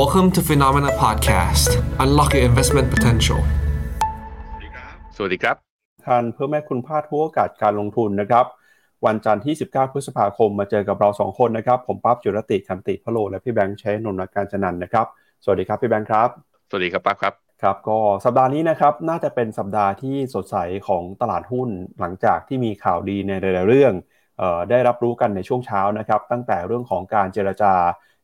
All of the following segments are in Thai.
Welcome to Phenomena Podcast Unlock your investment potential สวัสดีครับทานเพื่อแม่คุณพลาดทุกโอกาสการลงทุนนะครับ วันจันทร์ที่ 19 พฤษภาคมมาเจอกับเรา 2 คนนะครับ ผมปั๊บจุรติคันติพโล และพี่แบงค์ใช้นนทการจันันนะครับ สวัสดีครับพี่แบงค์ครับ สวัสดีครับปั๊บครับครับก็สัปดาห์นี้นะครับน่าจะเป็นสัปดาห์ที่สดใสของตลาดหุ้นหลังจากที่มีข่าวดีในหลายๆเรื่องออได้รับรู้กันในช่วงเช้านะครับ ตั้งแต่เรื่องของการเจรจา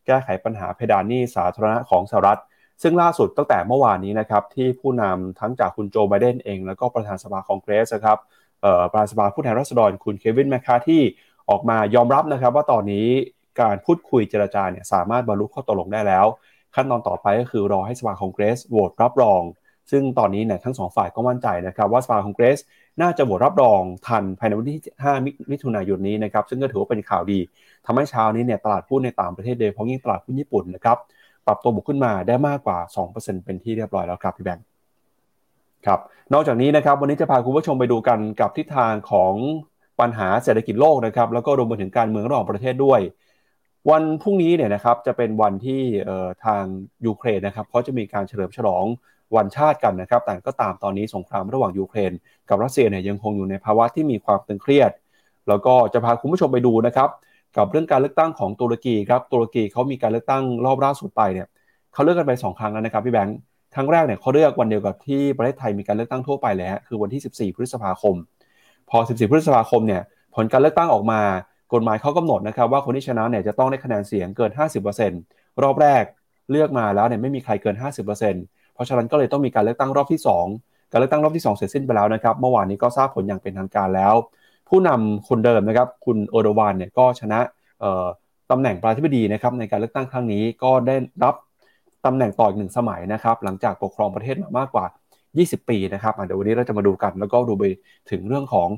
แก้ไขปัญหาเพดานหนี้สาธารณะของสหรัฐ ซึ่งล่าสุดตั้งแต่เมื่อวานนี้นะครับที่ผู้นำทั้งจากคุณโจไบเดนเอง แล้วก็ประธานสภาคองเกรสนะครับประธานสภาผู้แทนราษฎรคุณเควินแมคคาที่ออกมายอมรับนะครับ ว่าตอนนี้การพูดคุยเจรจาเนี่ยสามารถบรรลุข้อตกลงได้แล้ว ขั้นตอนต่อไปก็คือรอให้สภาคองเกรสโหวตรับรอง ซึ่งตอนนี้เนี่ยทั้งสองฝ่ายก็มั่นใจนะครับ ว่าสภาคองเกรสน่าจะโหวตรับรองทันภายในวันที่ 5 มิถุนายนนี้นะครับซึ่งก็ถือว่าเป็นข่าวดี ทำให้เช้านี้เนี่ยตลาดหุ้นในต่างประเทศโดยเฉพาะยิ่งตลาดหุ้นญี่ปุ่นนะครับปรับตัวบวกขึ้นมาได้มากกว่า 2%เป็นที่เรียบร้อยแล้วครับพี่แบงค์ครับนอกจากนี้นะครับวันนี้จะพาคุณผู้ชมไปดูกันกับทิศทางของปัญหาเศรษฐกิจโลกนะครับแล้วก็รวมไปถึงการเมืองระหว่างประเทศด้วย วันพรุ่งนี้เนี่ยนะครับจะเป็นวันที่ทางยูเครนนะครับเขาจะมีการเฉลิมฉลองวันชาติกันนะครับ แต่ก็ตามตอนนี้สงครามระหว่างยูเครน กับรัสเซียเนี่ยยังคงอยู่ในภาวะที่มีความตึงเครียด แล้วก็จะพาคุณผู้ชมไปดูนะครับ กับเรื่องการเลือกตั้งของตุรกีครับตุรกีเขามีการเลือกตั้งรอบล่าสุดไปเนี่ยเขาเลือกกันไป 2 ครั้งแล้วนะครับพี่แบงค์ครั้งแรกเนี่ยเขาเลือกวันเดียวกับที่ประเทศไทยมีการเลือกตั้งทั่วไปเลยฮะคือวันที่ 14 พฤษภาคม พอ 14 พฤษภาคมเนี่ยผลการเลือกตั้งออกมากฎหมายเขากำหนดนะครับว่าคนที่ชนะเนี่ยจะต้องได้คะแนนเสียงเกิน 50%รอบแรกเลือกมาแล้วเนี่ยไม่มีใครเกิน 50%ราะฉะนั้นก็เลยต้องมีการเลือกตั้งรอบที่ 2 การเลือกตั้งรอบที่ 2 เสร็จสิ้นไปแล้วนะครับเมื่อวานนี้ก็ทราบผลอย่างเป็นทางการแล้ว ผู้นำคนเดิมนะครับคุณโอโดวานเนี่ยก็ชนะตำแหน่งประธานาธิบดีนะครับในการเลือกตั้งครั้งนี้ก็ได้รับตำแหน่งต่ออีกหนึ่งสมัยนะครับหลังจากปกครองประเทศมามากกว่า 20 ปีนะครับเดี๋ยววันนี้เราจะมาดูกัน แล้วก็ดูไปถึงเรื่องของ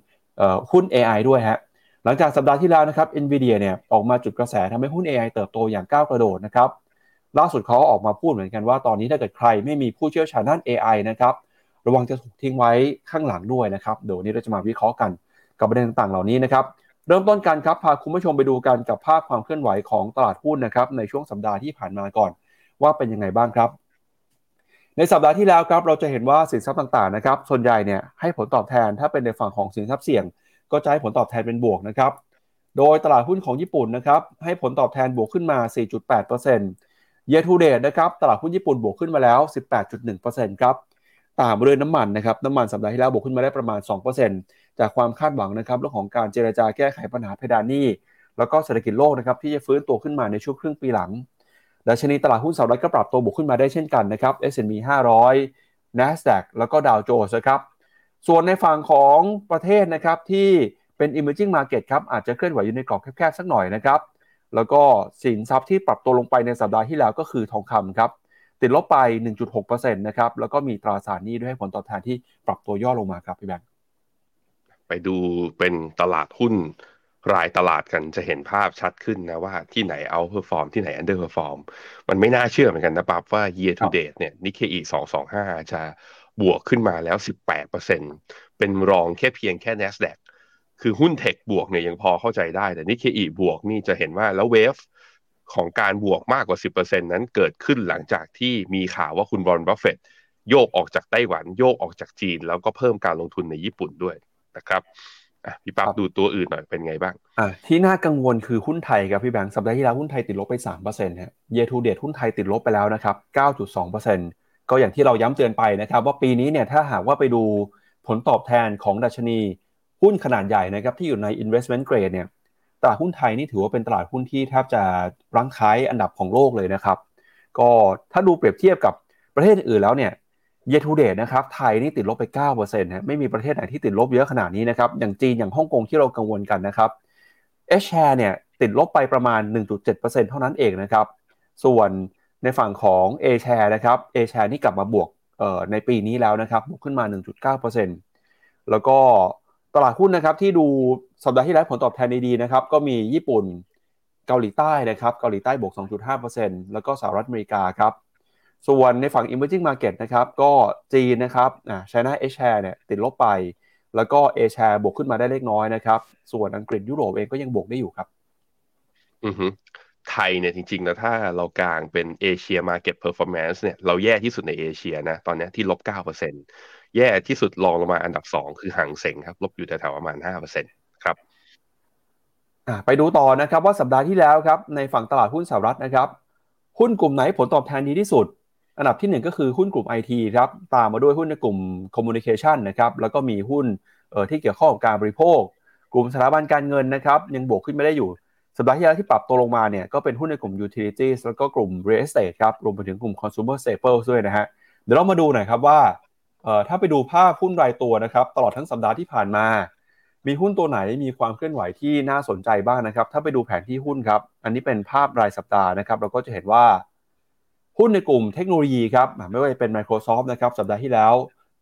หุ้น AI ด้วยฮะหลังจากสัปดาห์ที่แล้วนะครับ NVIDIA เนี่ยออกมาจุดกระแสทำให้หุ้น AI เติบโตอย่างก้าวกระโดดนะครับล่าสุดเขาออกมาพูดเหมือนกันว่าตอนนี้ถ้าเกิดใครไม่มีผู้เชี่ยวชาญด้าน AI นะครับระวังจะถูกทิ้งไว้ข้างหลังด้วยนะครับเดี๋ยววันี้เราจะมาวิเคราะห์กัน กับประเด็นต่างๆเหล่านี้นะครับเริ่มต้นกันครับพาคุณผู้ชมไปดูกันกับภาพความเคลื่อนไหวของตลาดหุ้นนะครับในช่วงสัปดาห์ที่ผ่านมาก่อน ว่าเป็นยังไงบ้างครับ ในสัปดาห์ที่แล้วครับเราจะเห็นว่าสินทรัพย์ต่างๆนะครับส่วนใหญ่เนี่ยให้ผลตอบแทนถ้าเป็นในฝั่งของสินทรัพย์เสี่ยง ก็จะให้ผลตอบแทนเป็นบวกนะครับโดยตลาดหุ้นของญี่ปุ่นนะครับให้ผลตอบแทนบวกขึ้นมา 4.8%เยทูเดตนะครับตลาดหุ้นญี่ปุ่นบวกขึ้นมาแล้ว 18.1%ครับ ตามเรื่องน้ำมันนะครับน้ำมันสัปดาห์ที่แล้วบวกขึ้นมาได้ประมาณ 2%จากความคาดหวังนะครับเรื่องของการเจรจาแก้ไขปัญหาเพดานหนี้แล้วก็เศรษฐกิจโลกนะครับที่จะฟื้นตัวขึ้นมาในช่วงครึ่งปีหลังดัชนีตลาดหุ้นสหรัฐก็ปรับตัวบวกขึ้นมาได้เช่นกันนะครับ S&P 500 NASDAQ แล้วก็ดาวโจนส์ครับส่วนในฝั่งของประเทศนะครับที่เป็น emerging market ครับอาจจะเคลื่อนไหวอยู่ในกรอบแคบๆสักหน่อยนะครับแล้วก็สินทรัพย์ที่ปรับตัวลงไปในสัปดาห์ที่แล้วก็คือทองคำครับ ติดลบไป 1.6%นะครับ แล้วก็มีตราสารหนี้ด้วยให้ผลตอบแทนที่ปรับตัวย่อลงมาครับพี่แบงค์ ไปดูเป็นตลาดหุ้นรายตลาดกันจะเห็นภาพชัดขึ้นนะว่าที่ไหน outperform ที่ไหน underperform มันไม่น่าเชื่อเหมือนกันนะปั๊บว่า year to date เนี่ยนิเคอี225จะบวกขึ้นมาแล้ว 18%เป็นรองแค่เพียงแค่ NASDAQ คือหุ้นเทคบวกเนี่ยยังพอเข้าใจได้ แต่นิเคอีบวกนี่จะเห็นว่าแล้ว wave ของการบวกมากกว่า 10%นั้นเกิดขึ้นหลังจากที่มีข่าวว่าคุณบอลบัฟเฟตโยกออกจากไต้หวัน โยกออกจากจีน แล้วก็เพิ่มการลงทุนในญี่ปุ่นด้วยนะครับพี่ปั๊บดูตัวอื่นหน่อยเป็นไงบ้างอ่าที่น่ากังวลคือหุ้นไทยครับพี่แบงค์สัปดาห์ที่แล้วหุ้นไทยติดลบไป3%ฮะเยทูเดตหุ้นไทยติดลบไปแล้วนะครับ 9.2%ก็อย่างที่เราย้ำเตือนไปนะครับ ว่าปีนี้เนี่ยถ้าหากว่าไปดูผลตอบแทนของดัชนีหุ้นขนาดใหญ่นะครับที่อยู่ใน investment grade เนี่ย ตลาดหุ้นไทยนี่ถือว่าเป็นตลาดหุ้นที่แทบจะรั้งค้ายอันดับของโลกเลยนะครับ ก็ถ้าดูเปรียบเทียบกับประเทศอื่นแล้วเนี่ยเยทูเดตนะครับไทยนี่ติดลบไป9%นะไม่มีประเทศไหนที่ติดลบเยอะขนาดนี้นะครับ อย่างจีนอย่างฮ่องกงที่เรากังวลกันนะครับเอชแชร์เนี่ยติดลบไปประมาณ 1.7%เท่านั้นเองนะครับ ส่วนในฝั่งของ A share นะครับ A share นี่กลับมาบวกในปีนี้แล้วนะครับบวกขึ้นมา 1.9%แล้วก็ ตลาดหุ้นนะครับที่ดูสัปดาห์ที่แล้วผลตอบแทนดีๆนะครับก็มีญี่ปุ่นเกาหลีใต้นะครับเกาหลีใต้บวก 2.5%แล้วก็สหรัฐอเมริกาครับส่วนในฝั่ง emerging market นะครับก็จีนนะครับอ่า China H share เนี่ยติดลบไป แล้วก็ A share บวกขึ้นมาได้เล็กน้อยนะครับส่วนอังกฤษยุโรปเองก็ยังบวกได้อยู่ครับ อือฮึไทยเนี่ยจริงๆแล้วถ้าเรากางเป็น Asia market performance เนี่ยเราแย่ที่สุดในเอเชียนะตอนนี้ที่ลบเก้าเปอร์เซ็น แย่ที่สุดรองลงมาอันดับสองคือฮั่งเส็งครับ ลบอยู่แถวๆประมาณห้าเปอร์เซ็นครับไปดูต่อนะครับว่าสัปดาห์ที่แล้วครับในฝั่งตลาดหุ้นสหรัฐนะครับ หุ้นกลุ่มไหนผลตอบแทนดีที่สุด อันดับที่ 1 ก็คือหุ้นกลุ่ม IT ครับตามมาด้วยหุ้นในกลุ่ม Communication นะครับแล้วก็มีหุ้นเอ่อที่เกี่ยวข้องกับการบริโภค กลุ่มสถาบันการเงินนะครับยังบวกขึ้นไม่ได้อยู่ สัปดาห์ที่แล้วที่ปรับตัวลงมาเนี่ยก็เป็นหุ้นในกลุ่ม utilities แล้วก็กลุ่ม real estate ครับรวมไปถึงกลุ่ม consumer staples ด้วยนะฮะเดี๋ยวเรามาดูหน่อยครับว่าเอ่อ ถ้าไปดูภาพหุ้นรายตัวนะครับตลอดทั้งสัปดาห์ที่ผ่านมา มีหุ้นตัวไหนมีความเคลื่อนไหวที่น่าสนใจบ้างนะครับ ถ้าไปดูแผนที่หุ้นครับ อันนี้เป็นภาพรายสัปดาห์นะครับ เราก็จะเห็นว่าหุ้นในกลุ่มเทคโนโลยีครับไม่ว่าจะเป็น Microsoft นะครับสัปดาห์ที่แล้ว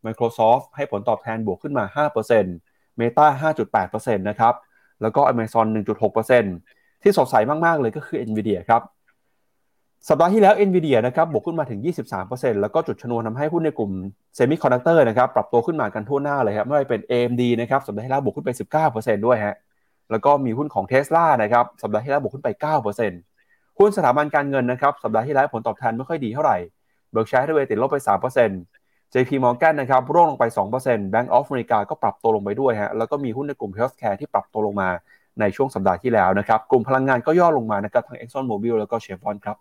Microsoft ให้ผลตอบแทนบวกขึ้นมา 5% Meta 5.8%นะครับแล้วก็ Amazon 1.6%ที่สดใสมาก ๆ เลยก็คือ NVIDIA ครับ สัปดาห์ที่แล้ว NVIDIA นะครับบวกขึ้นมาถึง 23%แล้วก็จุดชนวนทำให้หุ้นในกลุ่ม semiconductor นะครับปรับตัวขึ้นมากันทั่วหน้าเลยครับไม่ว่าเป็น AMD นะครับสัปดาห์ที่แล้วบวกขึ้นไป 19%ด้วยฮะแล้วก็มีหุ้นของ Tesla นะครับสัปดาห์ที่แล้วบวกขึ้นไป 9%หุ้นสถาบันการเงินนะครับสัปดาห์ที่แล้วผลตอบแทนไม่ค่อยดีเท่าไหร่ Berkshire Hathaway ติดลบไป 3% JP Morgan นะครับร่วงลงไป 2% Bank of America ก็ปรับตัวลงไปด้วยฮะแล้วก็มีหุ้นในกลุ่ม Healthcare ที่ปรับตัวลงมาในช่วงสัปดาห์ที่แล้วนะครับกลุ่มพลังงานก็ย่อลงมานะครับทั้ง Exxon Mobil แล้วก็ Chevron ครับ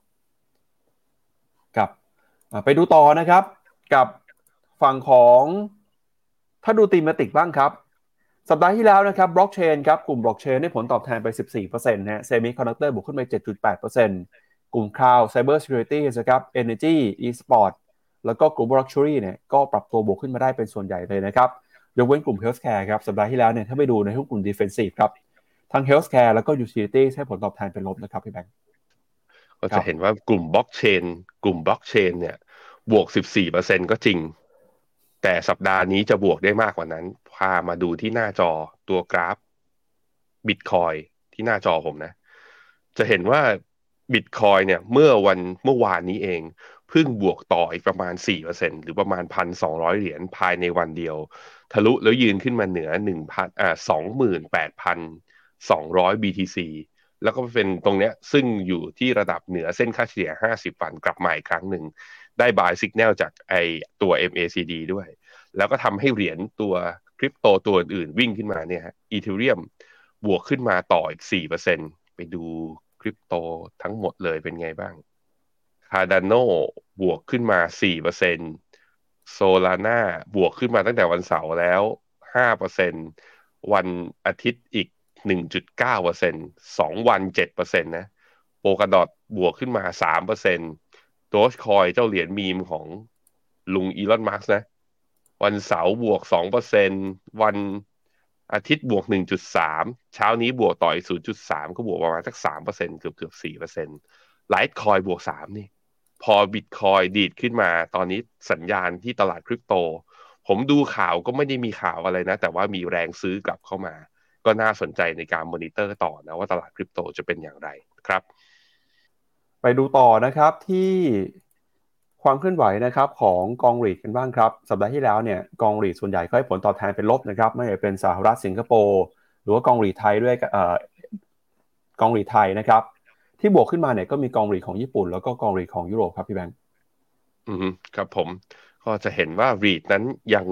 ไปดูต่อนะครับ กับฝั่งของถ้าดูตีมติกบ้างครับ สัปดาห์ที่แล้วนะครับบล็อกเชนครับกลุ่มบล็อกเชนได้ผลตอบแทนไป 14%นะ semiconductor บวกขึ้นไป 7.8%กลุ่ม cloud cybersecurity นะครับ energy e-sport แล้วก็กลุ่ม luxury เนี่ยก็ปรับตัวบวกขึ้นมาได้เป็นส่วนใหญ่เลยนะครับยกเว้นกลุ่ม healthcare ครับสัปดาห์ที่แล้วเนี่ยถ้าไปดูในหุ้นกลุ่ม defensive ครับทั้ง healthcare แล้วก็ utility ให้ผลตอบแทนเป็นลบนะครับพี่แบงค์ ก็จะเห็นว่ากลุ่มบล็อกเชนกลุ่มบล็อกเชนเนี่ย บวก 14%ก็จริง แต่สัปดาห์นี้จะบวกได้มากกว่านั้น พามาดูที่หน้าจอตัวกราฟบิตคอยที่หน้าจอผมนะ จะเห็นว่าบิตคอยเนี่ย เมื่อวันเมื่อวานนี้เองเพิ่งบวกต่ออีกประมาณ 4%หรือประมาณ 1,200 เหรียญภายในวันเดียว ทะลุแล้วยืนขึ้นมาเหนือ 1,000อ่า28,200 BTC แล้วก็เป็นตรงเนี้ยซึ่งอยู่ที่ระดับเหนือเส้นค่าเฉลี่ย 50 วันกลับมาอีกครั้งหนึ่ง ได้บายสัญญาณจากไอตัว MACD ด้วย แล้วก็ทำให้เหรียญตัวคริปโตตัวอื่นวิ่งขึ้นมาเนี่ยฮะอีเทเรียมบวกขึ้นมาต่ออีก 4%ไปดูคริปโตทั้งหมดเลยเป็นไงบ้าง Cardano บวกขึ้นมา4% Solana บวกขึ้นมาตั้งแต่วันเสาร์แล้ว 5%วันอาทิตย์อีก หนึ่งจุดเก้าเปอร์เซ็นสองวันเจ็ดเปอร์เซ็นตนะPolkadot บวกขึ้นมาสามเปอร์เซ็นโดชคอยเจ้าเหรียญมีมของลุงอีลอนมัสก์นะ วันเสาร์บวกสองเปอร์เซ็นวันอาทิตย์บวกหนึ่งจุดสามเช้านี้บวกต่ออีกศูนย์จุดสามก็บวกประมาณสักสามเปอร์เซ็นเกือบเกือบสี่เปอร์เซ็น Litecoin บวกสามนี่ พอบิตคอยน์ดีดขึ้นมา ตอนนี้สัญญาณที่ตลาดคริปโต ผมดูข่าวก็ไม่ได้มีข่าวอะไรนะ แต่ว่ามีแรงซื้อกลับเข้ามา ก็น่าสนใจในการมอนิเตอร์ต่อนะว่าตลาดคริปโตจะเป็นอย่างไรครับ ไปดูต่อนะครับที่ความเคลื่อนไหวนะครับของกอง REIT กันบ้างครับ สัปดาห์ที่แล้วเนี่ยกอง REIT ส่วนใหญ่ก็ให้ผลตอบแทนเป็นลบนะครับไม่ว่าจะเป็นสหรัฐสิงคโปร์หรือว่ากอง REIT ไทยด้วยกอง REIT ไทยนะครับ ที่บวกขึ้นมาเนี่ยก็มีกอง REIT ของญี่ปุ่น แล้วก็กอง REIT ของยุโรปครับพี่แบงค์อืมครับผมก็จะเห็นว่า REIT นั้นยัง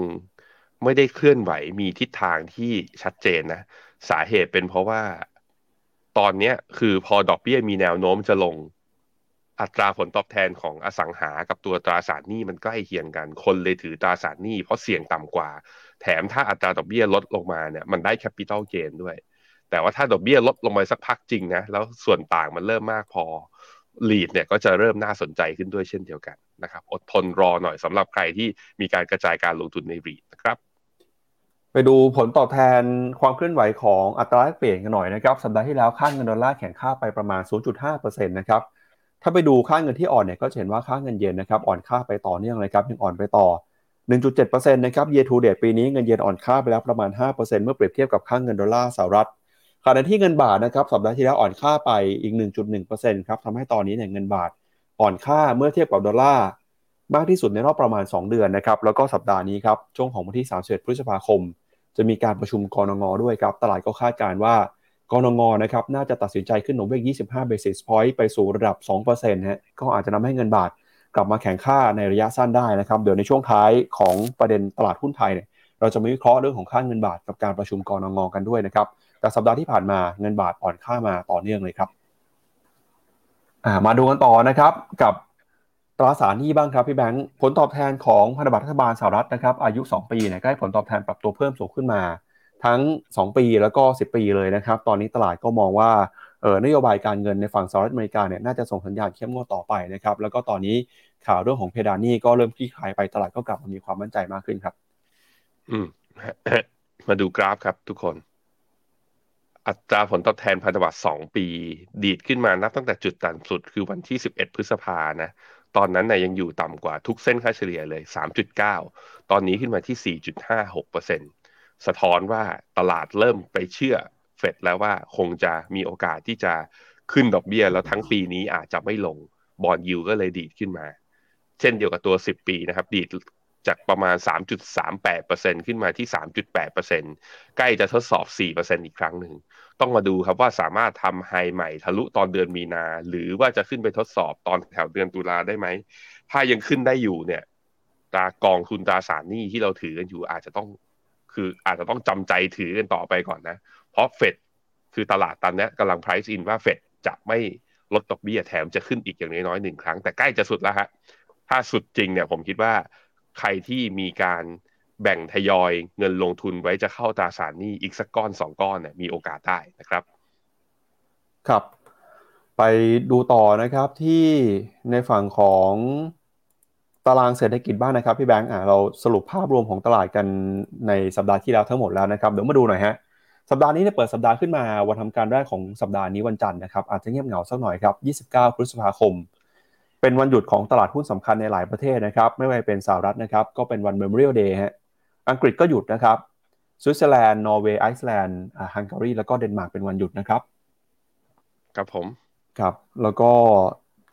ไม่ได้เคลื่อนไหวมีทิศทางที่ชัดเจนนะ สาเหตุเป็นเพราะว่าตอนนี้คือพอดอกเบี้ยมีแนวโน้มจะลง อัตราผลตอบแทนของอสังหากับตัวตราสารหนี้มันใกล้เคียงกัน คนเลยถือตราสารหนี้เพราะเสี่ยงต่ำกว่า แถมถ้าอัตราดอกเบี้ยลดลงมาเนี่ยมันได้ capital gain ด้วย แต่ว่าถ้าดอกเบี้ยลดลงไปสักพักจริงนะแล้วส่วนต่างมันเริ่มมากพอ REIT เนี่ยก็จะเริ่มน่าสนใจขึ้นด้วยเช่นเดียวกันนะครับ อดทนรอหน่อยสำหรับใครที่มีการกระจายการลงทุนใน REIT นะครับ ไปดูผลตอบแทนความเคลื่อนไหวของอัตราแลกเปลี่ยนกันหน่อยนะครับ สัปดาห์ที่แล้วค่าเงินดอลลาร์แข็งค่าไปประมาณ 0.5%นะครับ ถ้าไปดูค่าเงินที่อ่อนเนี่ยก็เห็นว่าค่าเงินเยนนะครับอ่อนค่าไปต่อเนื่องเลยครับยังอ่อนไปต่อ 1.7%นะครับ year to date ปีนี้เงินเยนอ่อนค่าไปแล้วประมาณ 5%เมื่อเปรียบเทียบกับค่าเงินดอลลาร์สหรัฐขณะที่เงินบาทนะครับสัปดาห์ที่แล้วอ่อนค่าไปอีก 1.1%ครับทำให้ตอนนี้เนี่ยเงินบาทอ่อนค่าเมื่อเทียบกับดอลลาร์ มากที่สุดในรอบประมาณ 2 เดือนนะครับแล้วก็สัปดาห์นี้ครับช่วงของวันที่ 31 พฤษภาคม จะมีการประชุมกรงงด้วยครับ ตลาดก็คาดการว่ากรงงนะครับน่าจะตัดสินใจขึ้นหนมเวก25 basis point ไปสู่ระดับ 2%ฮะก็อาจจะทำให้เงินบาทกลับมาแข็งค่าในระยะสั้นได้นะครับเดี๋ยวในช่วงท้ายของประเด็นตลาดหุ้นไทยเนี่ยเราจะมาวิเคราะห์เรื่องของค่าเงินบาทกับการประชุมกรงงกันด้วยนะครับแต่สัปดาห์ที่ผ่านมาเงินบาทอ่อนค่ามาต่อเนื่องเลยครับมาดูกันต่อนะครับกับ ตราสารหนี้บ้างครับพี่แบงค์ผลตอบแทนของพันธบัตรรัฐบาลสหรัฐนะครับอายุ 2 ปีเนี่ยก็ให้ผลตอบแทนปรับตัวเพิ่มสูงขึ้นมา ทั้ง 2 ปีแล้วก็ 10 ปีเลยนะครับ ตอนนี้ตลาดก็มองว่าเออนโยบายการเงินในฝั่งสหรัฐอเมริกาเนี่ยน่าจะส่งสัญญาณเข้มงวดต่อไปนะครับ แล้วก็ตอนนี้ข่าวเรื่องของเพดานนี้ก็เริ่มคลี่คลายไปตลาดก็กลับมามีความมั่นใจมากขึ้นครับ อืมมาดูกราฟครับทุกคน อัตราผลตอบแทนพันธบัตรสองปี ดีดขึ้นมานับตั้งแต่จุดต่ำสุดคือวันที่สิบเอ็ดพฤษภานะ ตอนนั้นนะ่ยยังอยู่ต่ำกว่าทุกเส้นค่าเฉลี่ยเลยสามจุดเก้าตอนนี้ขึ้นมาที่สี่จุดห้าหกเปอร์เซ็นสะท้อนว่าตลาดเริ่มไปเชื่อเฟดแล้วว่าคงจะมีโอกาสที่จะขึ้นดอกเบี้ย แล้วทั้งปีนี้อาจจะไม่ลงบอลยูก็เลยดีดขึ้นมา เช่นเดียวกับตัว 10 ปีนะครับ ดีดจากประมาณ 3.38%ขึ้นมาที่ 3.8%ใกล้จะทดสอบ 4%อีกครั้งหนึ่ง ต้องมาดูครับว่าสามารถทำไฮใหม่ทะลุตอนเดือนมีนา หรือว่าจะขึ้นไปทดสอบตอนแถวเดือนตุลาได้ไหม ถ้ายังขึ้นได้อยู่เนี่ยตากองทุนตราสารหนี้ที่เราถือกันอยู่อาจจะต้องคืออาจจะต้องจำใจถือกันต่อไปก่อนนะ เพราะเฟดคือตลาดตอนนี้กำลัง price in ว่าเฟดจะไม่ลดดอกเบี้ยแถมจะขึ้นอีกอย่างน้อยๆหนึ่งครั้ง แต่ใกล้จะสุดแล้วฮะถ้าสุดจริงเนี่ยผมคิดว่าใครที่มีการ แบ่งทยอยเงินลงทุนไว้จะเข้าตราสารหนี้อีกสักก้อนสองก้อนเนี่ยมีโอกาสได้นะครับ ครับ ไปดูต่อนะครับที่ในฝั่งของตารางเศรษฐกิจบ้างนะครับพี่แบงค์อ่าเราสรุปภาพรวมของตลาดกันในสัปดาห์ที่แล้วทั้งหมดแล้วนะครับเดี๋ยวมาดูหน่อยฮะสัปดาห์นี้เนี่ยเปิดสัปดาห์ขึ้นมาวันทำการแรกของสัปดาห์นี้วันจันทร์นะครับอาจจะเงียบเหงาสักหน่อยครับ 29 พฤษภาคม เป็นวันหยุดของตลาดหุ้นสำคัญในหลายประเทศนะครับ ไม่ว่าเป็นสหรัฐนะครับ ก็เป็นวัน Memorial Day ฮะ อังกฤษก็หยุดนะครับสวิตเซอร์แลนด์นอร์เวย์ไอซ์แลนด์ฮังการีแล้วก็เดนมาร์กเป็นวันหยุดนะครับครับผมครับแล้วก็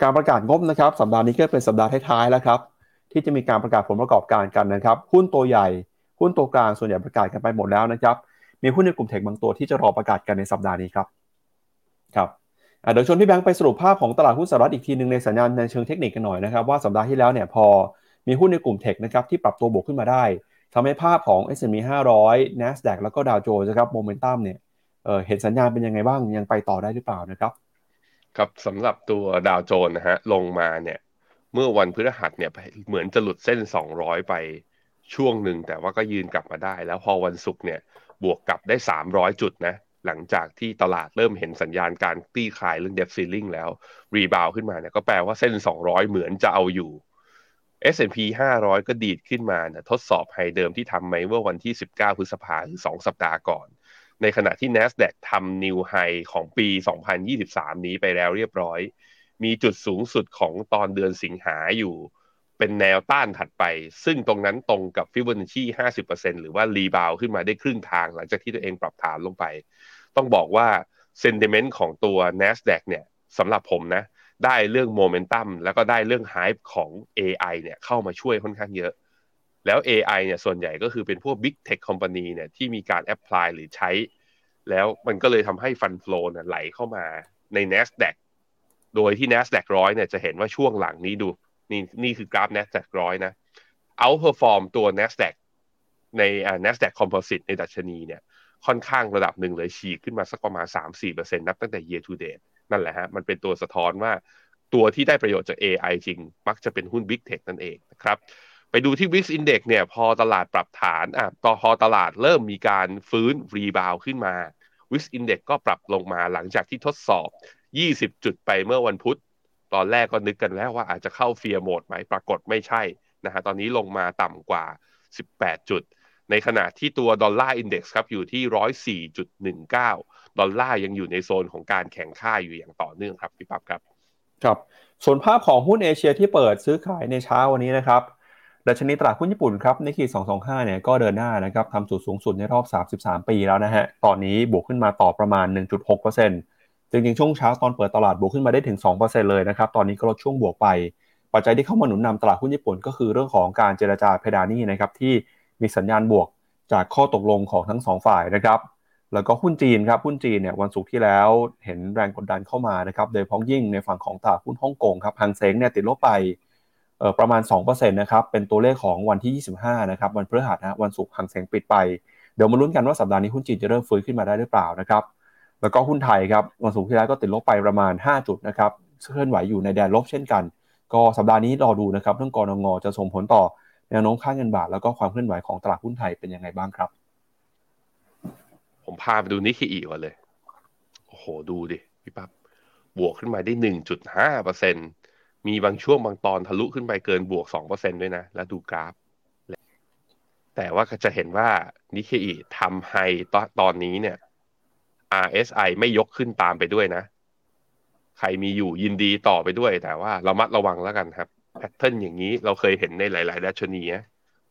การประกาศงบนะครับ สัปดาห์นี้ก็เป็นสัปดาห์ท้ายๆแล้วครับ ที่จะมีการประกาศผลประกอบการกันนะครับ หุ้นตัวใหญ่ หุ้นตัวกลางส่วนใหญ่ประกาศกันไปหมดแล้วนะครับ มีหุ้นในกลุ่มเทคบางตัวที่จะรอประกาศกันในสัปดาห์นี้ครับครับเดี๋ยวชวนพี่แบงค์ไปสรุปภาพของตลาดหุ้นสหรัฐอีกทีหนึ่งในสัญญาณในเชิงเทคนิคกันหน่อยนะครับว่าสัปดาห์ที่แล้วเนี่ยพอมีหุ้นในกลุ่มเทคนะครับที่ปรับตัวบวกขึ้นมาได้ ทำให้ภาพของ S&P 500 NASDAQ แล้วก็ดาวโจนส์นะครับโมเมนตัมเนี่ยเเห็นสัญญาณเป็นยังไงบ้างยังไปต่อได้หรือเปล่านะครับครับสำหรับตัวดาวโจนส์นะฮะลงมาเนี่ยเมื่อวันพฤหัสเนี่ยเหมือนจะหลุดเส้น 200 ไปช่วงหนึ่งแต่ว่าก็ยืนกลับมาได้ แล้วพอวันศุกร์เนี่ยบวกกลับได้ 300 จุดนะหลังจากที่ตลาดเริ่มเห็นสัญญาณการคลี่คลายเรื่อง debt ceiling แล้ว rebound ขึ้นมาเนี่ยก็แปลว่าเส้น 200 เหมือนจะเอาอยู่ S&P 500 ก็ดีดขึ้นมานะทดสอบ high เดิมที่ทำไว้เมื่อวันที่ 19 พฤษภาคือ 2 สัปดาห์ก่อน ในขณะที่ NASDAQ ทำ new high ของปี 2023 นี้ไปแล้วเรียบร้อย มีจุดสูงสุดของตอนเดือนสิงหาอยู่ เป็นแนวต้านถัดไป ซึ่งตรงนั้นตรงกับฟิบอนัชชี50%หรือว่า rebound ขึ้นมาได้ครึ่งทางหลังจากที่ตัวเองปรับฐานลงไป ต้องบอกว่า sentiment ของตัว NASDAQ เนี่ยสำหรับผมนะ ได้เรื่องโมเมนตัมแล้วก็ได้เรื่อง hype ของ AI เนี่ยเข้ามาช่วยค่อนข้างเยอะ แล้ว AI เนี่ยส่วนใหญ่ก็คือเป็นพวก Big Tech Company เนี่ยที่มีการ apply หรือใช้ แล้วมันก็เลยทำให้ฟันฟลูเนี่ยไหลเข้ามาใน NASDAQ โดยที่ NASDAQ ร้อยเนี่ยจะเห็นว่าช่วงหลังนี้ดู นี่นี่คือกราฟ NASDAQ ร้อยนะ outperform ตัว NASDAQ ใน NASDAQ Composite ในดัชนีเนี่ยค่อนข้างระดับหนึ่งเลยฉีกขึ้นมาสักประมาณ 3-4%นับตั้งแต่ year to date นั่นแหละฮะมันเป็นตัวสะท้อนว่าตัวที่ได้ประโยชน์จาก AI จริง มักจะเป็นหุ้น Big Tech นั่นเองนะครับไปดูที่ Wix Index เนี่ยพอตลาดปรับฐานอะต่อพอตลาดเริ่มมีการฟื้นรีบาวขึ้นมา Wix Index ก็ปรับลงมาหลังจากที่ทดสอบ 20 จุดไปเมื่อวันพุธ ตอนแรกก็นึกกันแล้วว่าอาจจะเข้าเฟียร์โหมดไหมปรากฏไม่ใช่นะฮะตอนนี้ลงมาต่ำกว่า 18 จุด ในขณะที่ตัวดอลลาร์อินเด็กซ์ครับอยู่ที่ 104.19 ดอลลาร์ยังอยู่ในโซนของการแข่งค่าอยู่อย่างต่อเนื่องครับพี่ปั๊บครับครับส่วนภาพของหุ้นเอเชียที่เปิดซื้อขายในเช้าวันนี้นะครับดัชนีตลาดหุ้นญี่ปุ่นครับในขีด225 เนี่ยก็เดินหน้านะครับทำจุดสูงสุดในรอบ 33 ปีแล้วนะฮะ ตอนนี้บวกขึ้นมาต่อประมาณ 1.6%จริงๆ ช่วงเช้าตอนเปิดตลาดบวกขึ้นมาได้ถึง 2%เลยนะครับ ตอนนี้ก็ลดช่วงบวกไป ปัจจัยที่เข้ามาหนุนนำตลาดหุ้นญี่ปุ่น ก็คือเรื่องของการเจรจาเพดานี่นะครับที่มีสัญญาณบวกจากข้อตกลงของทั้ง 2 ฝ่ายนะครับ แล้วก็หุ้นจีนครับหุ้นจีนเนี่ยวันศุกร์ที่แล้วเห็นแรงกดดันเข้ามานะครับโดยพ้องยิ่งในฝั่งของตลาดหุ้นฮ่องกงครับฮังเซ็งเนี่ยติดลบไปเอ่อประมาณ2%นะครับเป็นตัวเลขของวันที่ 25นะครับวันพฤหัสนะวันศุกร์ฮังเซ็งปิดไปเดี๋ยวมาลุ้นกันว่าสัปดาห์นี้หุ้นจีนจะเริ่มฟื้นขึ้นมาได้หรือเปล่านะครับแล้วก็หุ้นไทยครับวันศุกร์ที่แล้วก็ติดลบไปประมาณ 5 จุดนะครับเคลื่อนไหวอยู่ในแดนลบเช่นกัน ก็สัปดาห์นี้รอดูนะครับเรื่องกรงงจะส่งผลต่อแนวโน้มค่าเงินบาทแล้วก็ความเคลื่อนไหวของตลาดหุ้นไทยเป็นยังไงบ้างครับ ผมพาไปดูนิเคอีก่อนเลย โอ้โห ดูดิ พี่ปั๊บบวกขึ้นมาได้หนึ่งจุดห้าเปอร์เซ็นมีบางช่วงบางตอนทะลุขึ้นไปเกินบวกสองเปอร์เซ็นด้วยนะ แล้วดูกราฟ แต่ว่าจะเห็นว่านิเคอิทำ high ตอนนี้เนี่ย RSI ไม่ยกขึ้นตามไปด้วยนะ ใครมีอยู่ยินดีต่อไปด้วย แต่ว่าระมัดระวังแล้วกันครับ pattern อย่างนี้เราเคยเห็นในหลาย ๆ ดัชนี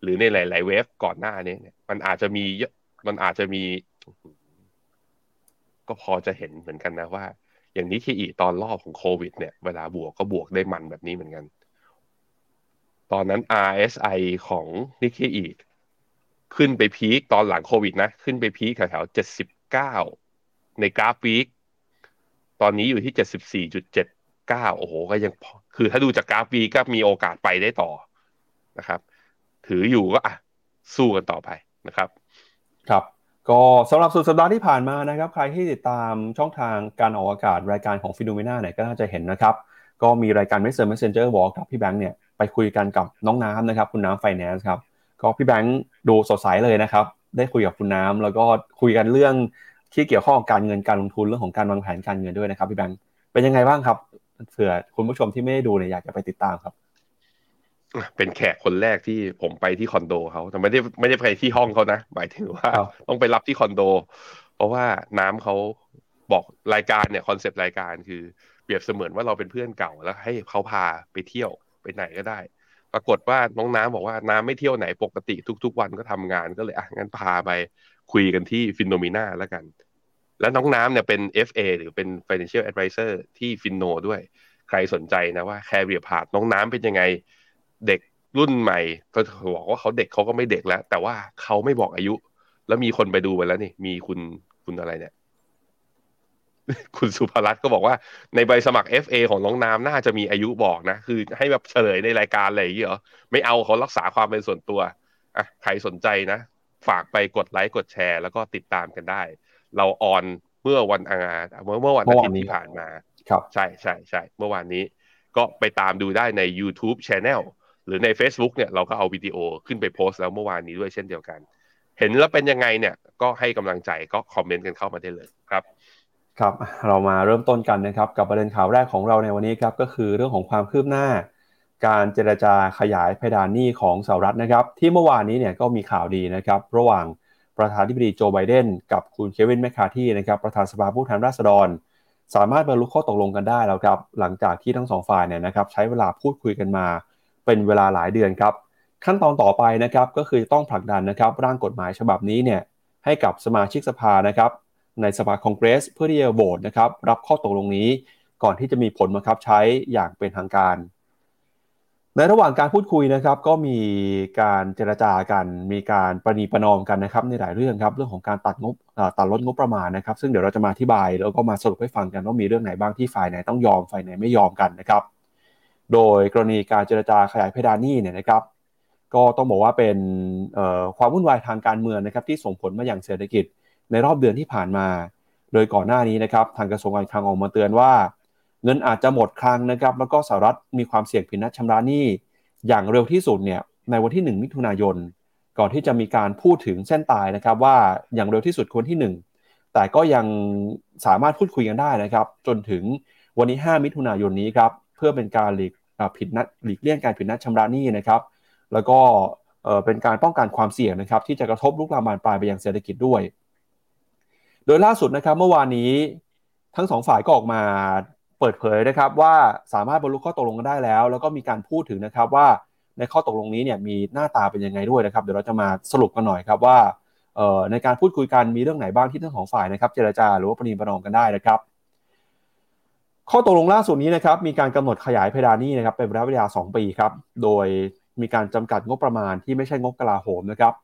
หรือในหลาย ๆ wave ก่อนหน้านี้เนี่ยมันอาจจะมีเยอะมันอาจจะมี ก็พอจะเห็นเหมือนกันนะว่า อย่างนี้ที่อีตอนรอบของโควิด เนี่ย เวลาบวกก็บวกได้มันแบบนี้เหมือนกัน ตอนนั้น RSI ของนิเกอีขึ้นไปพีคตอนหลังโควิดนะ ขึ้นไปพีคแถวๆเจ็ดสิบเก้าในกราฟวีคตอนนี้อยู่ที่เจ็ดสิบสี่จุดเจ็ดเก้าโอ้โหก็ยังคือถ้าดูจากกราฟวีก็มีโอกาสไปได้ต่อนะครับ ถืออยู่ก็อะสู้กันต่อไปนะครับ ครับ ก็สำหรับสุดสัปดาห์ที่ผ่านมานะครับ ใครที่ติดตามช่องทางการออกอากาศรายการของฟิโนเมนาเนี่ยก็น่าจะเห็นนะครับ ก็มีรายการ Messenger Messenger บอกกับพี่แบงค์เนี่ยไปคุยกันกับน้องน้ำนะครับ คุณน้ำไฟแนนซ์ครับ ก็พี่แบงค์ดูสดใสเลยนะครับ ได้คุยกับคุณน้ำแล้วก็คุยกันเรื่องที่เกี่ยวข้องกับการเงินการลงทุนเรื่องของการวางแผนการเงินด้วยนะครับพี่แบงค์เป็นยังไงบ้างครับเผื่อคุณผู้ชมที่ไม่ได้ดูเนี่ยอยากจะไปติดตามครับ เป็นแขกคนแรกที่ผมไปที่คอนโดเขาแต่ไม่ได้ไม่ได้ไปที่ห้องเขานะหมายถึงว่าครับต้องไปรับที่คอนโด เพราะว่าน้ำเขาบอกรายการเนี่ย concept รายการคือเปรียบเสมือนว่าเราเป็นเพื่อนเก่าแล้ว ให้เขาพาไปเที่ยวไปไหนก็ได้ ปรากฏว่าน้องน้ำบอกว่าน้ำไม่เที่ยวไหนปกติทุก ๆ วันก็ทำงานก็เลยอะงั้นพาไปคุยกันที่ FINNOMENA แล้วกัน แล้วน้องน้ำเนี่ยเป็น FA หรือเป็น Financial Advisor ที่ฟินโนด้วย ใครสนใจนะว่าแคเรียพาดน้องน้ำเป็นยังไง เด็กรุ่นใหม่ก็บอกว่าเขาเด็กเขาก็ไม่เด็กแล้ว แต่ว่าเขาไม่บอกอายุ แล้วมีคนไปดูไปแล้วนี่ มีคุณคุณอะไรเนี่ย คุณสุภรัตน์ก็บอกว่าในใบสมัคร FA ของน้องน้ำน่าจะมีอายุบอกนะ คือให้แบบเฉลยในรายการอะไรอย่างเงี้ยเหรอไม่เอาเขารักษาความเป็นส่วนตัวอะใครสนใจนะ ฝากไปกดไลค์กดแชร์ แล้วก็ติดตามกันได้ เราออนเมื่อวันอังคารเมื่อเมื่อวันอาทิตย์ที่ผ่านมา ครับ ใช่ใช่ใช่เมื่อวานนี้ ก็ไปตามดูได้ใน YouTube Channel หรือใน Facebook เนี่ยเราก็เอาวิดีโอขึ้นไปโพสต์แล้วเมื่อวานนี้ด้วยเช่นเดียวกัน เห็นแล้วเป็นยังไงเนี่ยก็ให้กำลังใจก็คอมเมนต์กันเข้ามาได้เลยครับครับเรามาเริ่มต้นกันนะครับกับประเด็นข่าวแรกของเราในวันนี้ครับก็คือเรื่องของความคืบหน้า การเจรจาขยายเพดานหนี้ของสหรัฐนะครับ ที่เมื่อวานนี้เนี่ยก็มีข่าวดีนะครับ ระหว่างประธานาธิบดีโจไบเดนกับคุณเควินแมคคาทีนะครับประธานสภาผู้แทนราษฎร สามารถบรรลุข้อตกลงกันได้แล้วครับหลังจากที่ทั้งสองฝ่ายเนี่ยนะครับใช้เวลาพูดคุยกันมา เป็นเวลาหลายเดือนครับ ขั้นตอนต่อไปนะครับก็คือต้องผลักดันนะครับร่างกฎหมายฉบับนี้เนี่ยให้กับสมาชิกสภานะครับในสภาคองเกรส เพื่อที่จะโหวตนะครับรับข้อตกลงนี้ก่อนที่จะมีผลบังคับใช้อย่างเป็นทางการ ในระหว่างการพูดคุยนะครับ ก็มีการเจรจากัน มีการประนีประนอมกันนะครับในหลายเรื่องครับเรื่องของการตัดงบตัดลดงบประมาณนะครับ ซึ่งเดี๋ยวเราจะมาอธิบาย แล้วก็มาสรุปให้ฟังกันว่ามีเรื่องไหนบ้างที่ฝ่ายไหนต้องยอมฝ่ายไหนไม่ยอมกันนะครับ โดยกรณีการเจรจาขยายเพดานหนี้เนี่ยนะครับ ก็ต้องบอกว่าเป็นความวุ่นวายทางการเมืองนะครับที่ส่งผลมาอย่างเศรษฐกิจในรอบเดือนที่ผ่านมา โดยก่อนหน้านี้นะครับทางกระทรวงการคลังออกมาเตือนว่า เงินอาจจะหมดคลังนะครับ แล้วก็สหรัฐมีความเสี่ยงผิดนัดชำระหนี้อย่างเร็วที่สุดเนี่ยในวันที่ 1 มิถุนายน ก่อนที่จะมีการพูดถึงเส้นตายนะครับว่าอย่างเร็วที่สุดคนที่ 1 แต่ก็ยังสามารถพูดคุยกันได้นะครับ จนถึงวันที่ 5 มิถุนายนนี้ครับ เพื่อเป็นการหลีกผิดนัดหลีกเลี่ยงการผิดนัดชำระหนี้นะครับ แล้วก็เป็นการป้องกันความเสี่ยงนะครับ ที่จะกระทบลุกลามบานปลายไปยังเศรษฐกิจด้วย โดยล่าสุดนะครับเมื่อวานนี้ทั้งสองฝ่ายก็ออกมาเปิดเผยนะครับว่าสามารถบรรลุข้อตกลงกันได้แล้ว แล้วก็มีการพูดถึงนะครับว่าในข้อตกลงนี้เนี่ยมีหน้าตาเป็นยังไงด้วยนะครับ เดี๋ยวเราจะมาสรุปกันหน่อยครับว่าในการพูดคุยกันมีเรื่องไหนบ้างที่ทั้งสองฝ่ายนะครับ เจรจาหรือว่าประนีประนอมกันได้นะครับ ข้อตกลงล่าสุดนี้นะครับมีการกำหนดขยายเพดานนี้นะครับเป็นระยะเวลา 2 ปีครับโดยมีการจำกัดงบประมาณที่ไม่ใช่งบกลาโหมนะครับ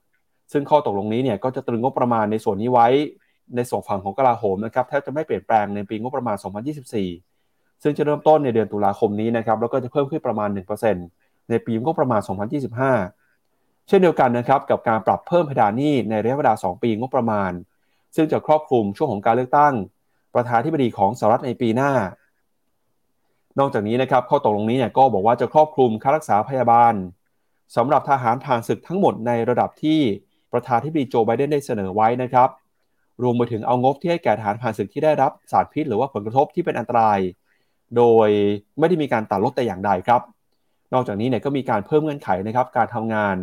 ซึ่งข้อตกลงนี้เนี่ยก็จะตรึงงบประมาณในส่วนนี้ไว้ในส่วนฝั่งของกลาโหมนะครับแทบจะไม่เปลี่ยนแปลงในปีงบประมาณ 2024 ซึ่งจะเริ่มต้นในเดือนตุลาคมนี้นะครับแล้วก็จะเพิ่มขึ้นประมาณ 1%ในปีงบประมาณ 2025 เช่นเดียวกันนะครับกับการปรับเพิ่มเพดานหนี้ในระยะเวลา 2 ปีงบประมาณ ซึ่งจะครอบคลุมช่วงของการเลือกตั้ง ประธานธิบดีของสหรัฐในปีหน้า นอกจากนี้นะครับข้อตกลงนี้เนี่ยก็บอกว่าจะครอบคลุมค่ารักษาพยาบาลสำหรับทหารผ่านศึกทั้งหมดในระดับที่ประธานที่บดีโจไบเดนได้เสนอไว้นะครับ รวมไปถึงเอางบที่ให้แก่ทหารผ่านศึกที่ได้รับสารพิษ หรือว่าผลกระทบที่เป็นอันตราย โดยไม่ได้มีการตัดลดแต่อย่างใดครับ นอกจากนี้เนี่ยก็มีการเพิ่มเงื่อนไขนะครับ การทำงาน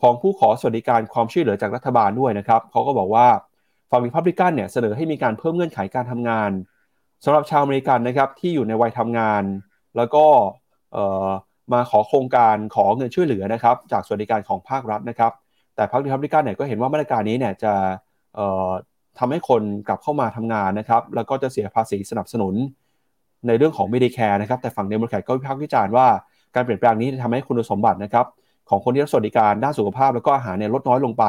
ของผู้ขอสวัสดิการความช่วยเหลือจากรัฐบาลด้วยนะครับเขาก็บอกว่าฝั่งริพับลิกันเนี่ยเสนอให้มีการเพิ่มเงื่อนไขการทำงาน สำหรับชาวอเมริกันนะครับที่อยู่ในวัยทำงาน แล้วก็มาขอโครงการขอเงินช่วยเหลือนะครับจากสวัสดิการของภาครัฐนะครับ แต่พรรครีพับลิกันเนี่ยก็เห็นว่ามาตรการนี้เนี่ยจะทำให้คนกลับเข้ามาทำงานนะครับ แล้วก็จะเสียภาษีสนับสนุนในเรื่องของ Medicare นะครับ แต่ฝั่งเดโมแครตก็วิพากษ์วิจารณ์ว่าการเปลี่ยนแปลงนี้ทำให้คุณสมบัตินะครับของคนที่รับสวัสดิการด้านสุขภาพแล้วก็อาหารเนี่ยลดน้อยลงไป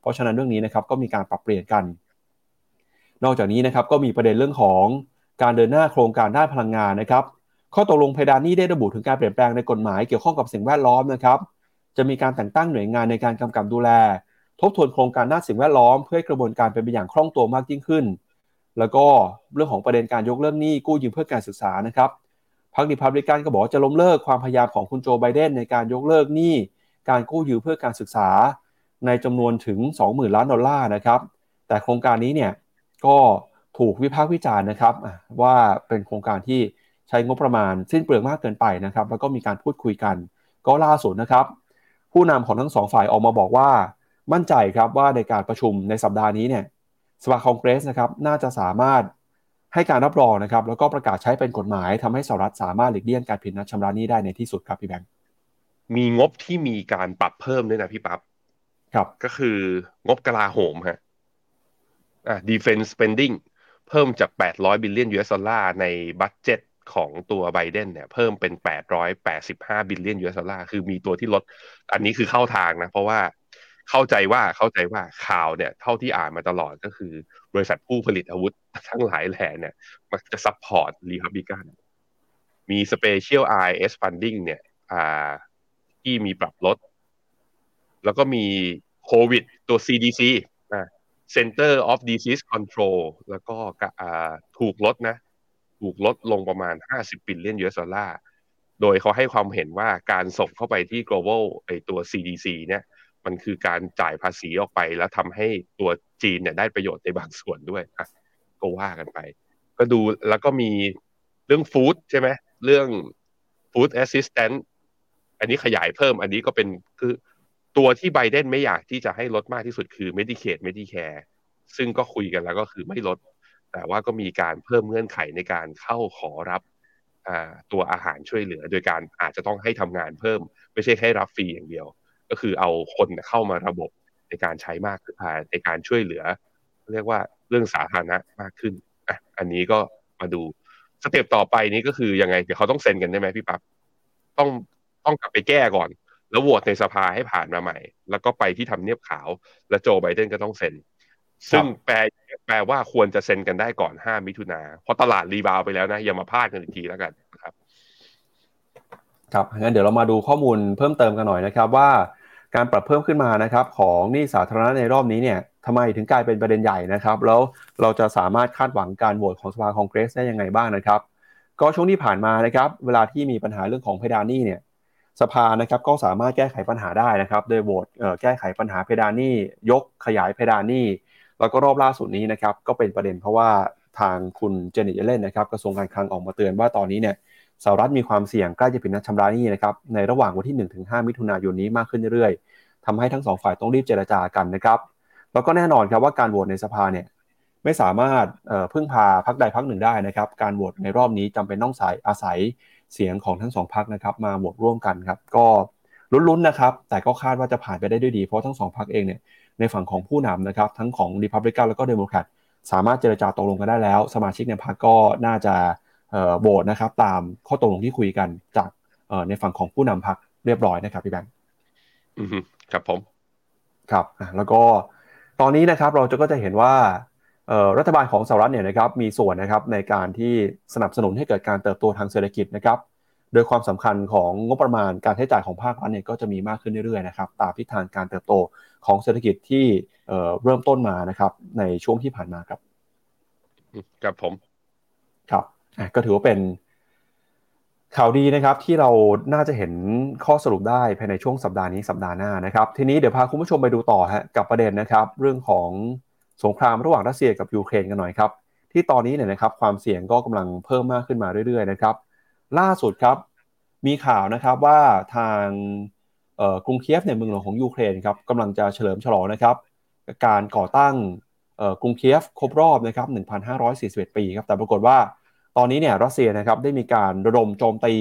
เพราะฉะนั้นเรื่องนี้นะครับก็มีการปรับเปลี่ยนกัน นอกจากนี้นะครับก็มีประเด็นเรื่องของ การเดินหน้าโครงการด้านพลังงานนะครับข้อตกลงเพดานนี้ได้ระบุถึงการเปลี่ยนแปลงในกฎหมายเกี่ยวข้องกับสิ่งแวดล้อมนะครับจะมีการแต่งตั้งหน่วยงานในการกำกับดูแล ทบทวนโครงการด้านสิ่งแวดล้อม เพื่อให้กระบวนการเป็นไปอย่างคล่องตัวมากยิ่งขึ้น แล้วก็เรื่องของประเด็นการยกเลิกหนี้กู้ยืมเพื่อการศึกษานะครับพรรคดิพับลิกันก็บอกจะล้มเลิกความพยายามของคุณโจไบเดนในการยกเลิกหนี้การกู้ยืมเพื่อการศึกษา ในจำนวนถึง 20,000 ล้านดอลลาร์นะครับแต่โครงการนี้เนี่ยก็ ถูกวิพากษ์วิจารณ์นะครับว่าเป็นโครงการที่ใช้งบประมาณสิ้นเปลืองมากเกินไปนะครับ แล้วก็มีการพูดคุยกัน ก็ล่าสุดนะครับ ผู้นำของทั้งสองฝ่ายออกมาบอกว่า มั่นใจครับว่าในการประชุมในสัปดาห์นี้เนี่ยสภาคองเกรสนะครับน่าจะสามารถให้การรับรองนะครับ แล้วก็ประกาศใช้เป็นกฎหมายทำให้สหรัฐสามารถหลีกเลี่ยงการผิดนัดชำระหนี้ได้ในที่สุดครับพี่แบงค์มีงบที่มีการปรับเพิ่มด้วยนะพี่ปับ๊บครับก็คืองบกลาโหมฮะอ่า defense spending เพิ่มจาก 800 billion US dollar ใน budget ของตัวไบเดนเนี่ยเพิ่มเป็น 885 billion US dollar คือมีตัวที่ลด อันนี้คือเข้าทางนะ เพราะว่าเข้าใจว่าเข้าใจว่าข่าวเนี่ยเท่าที่อ่านมาตลอดก็คือบริษัทผู้ผลิตอาวุธทั้งหลายแหล่เนี่ย มันจะ support รีพับลิกันมี Special IRS Funding เนี่ยอ่าที่มีปรับลด แล้วก็มีโควิดตัว CDC Center of Disease Control แล้วก็ถูกลดนะ ถูกลดลงประมาณ 50 billion US dollar โดยเขาให้ความเห็นว่าการส่งเข้าไปที่ global ไอตัว CDC เนี่ย มันคือการจ่ายภาษีออกไป แล้วทำให้ตัวจีนเนี่ยได้ประโยชน์ในบางส่วนด้วยอะก็ว่ากันไป ก็ดูแล้วก็มีเรื่อง food ใช่ไหมเรื่อง food assistance อันนี้ขยายเพิ่มอันนี้ก็เป็นคือ ตัวที่ไบเดนไม่อยากที่จะให้ลดมากที่สุดคือ Medicaid Medicare ซึ่งก็คุยกันแล้วก็คือไม่ลด แต่ว่าก็มีการเพิ่มเงื่อนไขในการเข้าขอรับตัวอาหารช่วยเหลือ โดยการอาจจะต้องให้ทำงานเพิ่ม ไม่ใช่แค่รับฟรีอย่างเดียว ก็คือเอาคนเข้ามาระบบในการใช้มากขึ้นในการช่วยเหลือ เรียกว่าเรื่องสาธารณะมากขึ้นอะอันนี้ก็มาดู step ต่อไปนี้ก็คือยังไงเดี๋ยวเขาต้องเซ็นกันได้ไหมพี่ปั๊บต้องต้องกลับไปแก้ก่อน แล้วโหวตในสภาให้ผ่านมาใหม่ แล้วก็ไปที่ทำเนียบขาว และโจไบเดนก็ต้องเซ็น ซึ่งแปลแปลว่าควรจะเซ็นกันได้ก่อน 5 มิถุนา เพราะตลาด rebound ไปแล้วนะ อย่ามาพลาดกันอีกทีแล้วกันครับ ครับงั้นเดี๋ยวเรามาดูข้อมูลเพิ่มเติมกันหน่อยนะครับว่าการปรับเพิ่มขึ้นมานะครับของหนี้สาธารณะในรอบนี้เนี่ยทำไมถึงกลายเป็นประเด็นใหญ่นะครับแล้วเราจะสามารถคาดหวังการโหวตของสภาคองเกรสได้ยังไงบ้างนะครับ ก็ช่วงที่ผ่านมานะครับเวลาที่มีปัญหาเรื่องของเพดานหนี้เนี่ย สภานะครับก็สามารถแก้ไขปัญหาได้นะครับ โดยโหวตแก้ไขปัญหาเพดานหนี้ยกขยายเพดานหนี้แล้วก็รอบล่าสุดนี้นะครับก็เป็นประเด็นเพราะว่าทางคุณเจเน็ตเยเลนนะครับกระทรวงการคลังออกมาเตือนว่าตอนนี้เนี่ยสหรัฐมีความเสี่ยงใกล้จะผิดนัดชำระหนี้นะครับในระหว่างวันที่ 1-5 มิถุนายนนี้มากขึ้นเรื่อยๆทำให้ทั้งสองฝ่ายต้องรีบเจรจากันนะครับแล้วก็แน่นอนครับว่าการโหวตในสภาเนี่ยไม่สามารถพึ่งพาพรรคใดพรรคหนึ่งได้นะครับ การโหวตในรอบนี้จำเป็นต้องสายอาศัย เสียงของทั้งสองพรรคนะครับมาโหวตร่วมกันครับก็ลุ้นๆนะครับ แต่ก็คาดว่าจะผ่านไปได้ด้วยดี เพราะทั้งสองพรรคเองเนี่ยในฝั่งของผู้นำนะครับทั้งของรีพับลิกันแล้วก็เดโมแครตสามารถเจรจาตกลงกันได้แล้ว สมาชิกในพรรคก็น่าจะโหวตนะครับตามข้อตกลงที่คุยกันจากในฝั่งของผู้นำพรรคเรียบร้อยนะครับพี่แบงค์อืมครับผมครับแล้วก็ตอนนี้นะครับเราจะก็จะเห็นว่า รัฐบาลของสหรัฐเนี่ยนะครับมีส่วนนะครับในการที่สนับสนุนให้เกิดการเติบโตทางเศรษฐกิจนะครับโดยความสำคัญของงบประมาณการใช้จ่ายของภาครัฐเนี่ยก็จะมีมากขึ้นเรื่อยๆนะครับตามทิศทางการเติบโตของเศรษฐกิจที่เริ่มต้นมานะครับในช่วงที่ผ่านมาครับครับผมครับก็ถือว่าเป็นข่าวดีนะครับที่เราน่าจะเห็นข้อสรุปได้ภายในช่วงสัปดาห์นี้สัปดาห์หน้านะครับ ทีนี้เดี๋ยวพาคุณผู้ชมไปดูต่อฮะกับประเด็นนะครับ เรื่องของ สงครามระหว่างรัสเซียกับยูเครนกันหน่อยครับ ที่ตอนนี้เนี่ยนะครับความเสี่ยงก็กำลังเพิ่มมากขึ้นมาเรื่อยๆนะครับ ล่าสุดครับมีข่าวนะครับว่าทางกรุงเคียฟในเมืองหลวงของยูเครนครับกำลังจะเฉลิมฉลองนะครับการก่อตั้งกรุงเคียฟครบรอบนะครับ1,541 ปีครับแต่ปรากฏว่าตอนนี้เนี่ยรัสเซียนะครับได้มีการระดมโจมตี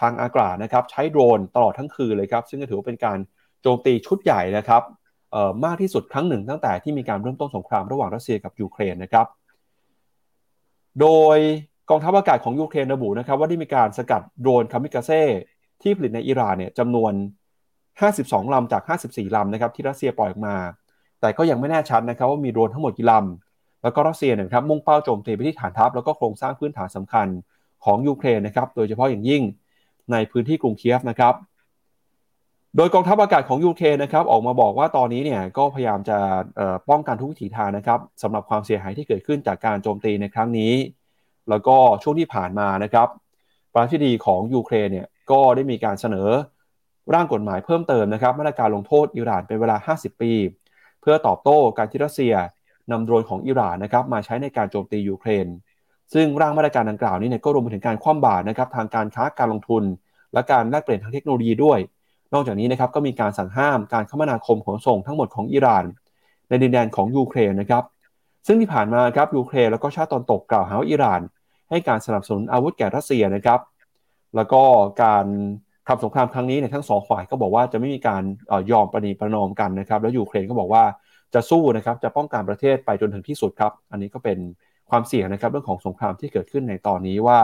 ทางอากาศนะครับใช้โดรนตลอดทั้งคืนเลยครับซึ่งก็ถือว่าเป็นการโจมตีชุดใหญ่นะครับ มากที่สุดครั้งหนึ่งตั้งแต่ที่มีการเริ่มต้นสงครามระหว่างรัสเซียกับยูเครนนะครับ โดยกองทัพอากาศของยูเครนระบุนะครับว่าได้มีการสกัดโดรนคามิกาเซ่ที่ผลิตในอิหร่านเนี่ยจำนวน 52 ลำจาก 54 ลำนะครับที่รัสเซียปล่อยออกมา แต่ก็ยังไม่แน่ชัดนะครับว่ามีโดรนทั้งหมดกี่ลำ แล้วก็รัสเซียนะครับมุ่งเป้าโจมตีไปที่ฐานทัพแล้วก็โครงสร้างพื้นฐานสำคัญของยูเครนนะครับโดยเฉพาะอย่างยิ่งในพื้นที่กรุงเคียฟนะครับ โดยกองทัพอากาศของยูเครนนะครับออกมาบอกว่าตอนนี้เนี่ยก็พยายามจะป้องกันทุกวิถีทางนะครับสำหรับความเสียหายที่เกิดขึ้นจากการโจมตีในครั้งนี้ แล้วก็ช่วงที่ผ่านมานะครับประธานาธิบดีของยูเครนเนี่ยก็ได้มีการเสนอร่างกฎหมายเพิ่มเติมนะครับมาตรการลงโทษอิหร่านเป็นเวลา 50 ปี เพื่อตอบโต้การที่รัสเซียนำโดรนของอิหร่านนะครับมาใช้ในการโจมตียูเครน ซึ่งร่างมาตรการดังกล่าวนี้เนี่ยก็รวมไปถึงการคว่ำบาตรนะครับทางการค้าการลงทุน และการแลกเปลี่ยนทางเทคโนโลยีด้วย นอกจากนี้นะครับก็มีการสั่งห้ามการคมนาคมขนส่งทั้งหมดของอิหร่าน ในดินแดนของยูเครนนะครับ ซึ่งที่ผ่านมาครับยูเครนแล้วก็ชาติตอนตกกล่าวหาว่าอิหร่าน ให้การสนับสนุนอาวุธแก่รัสเซียนะครับ แล้วก็การทำสงครามครั้งนี้เนี่ยทั้งสองฝ่ายก็บอกว่าจะไม่มีการยอมประนีประนอมกันนะครับ แล้วยูเครนก็บอกว่าจะสู้นะครับจะป้องกันประเทศไปจนถึงที่สุดครับ อันนี้ก็เป็นความเสี่ยงนะครับเรื่องของสงครามที่เกิดขึ้นในตอนนี้ว่า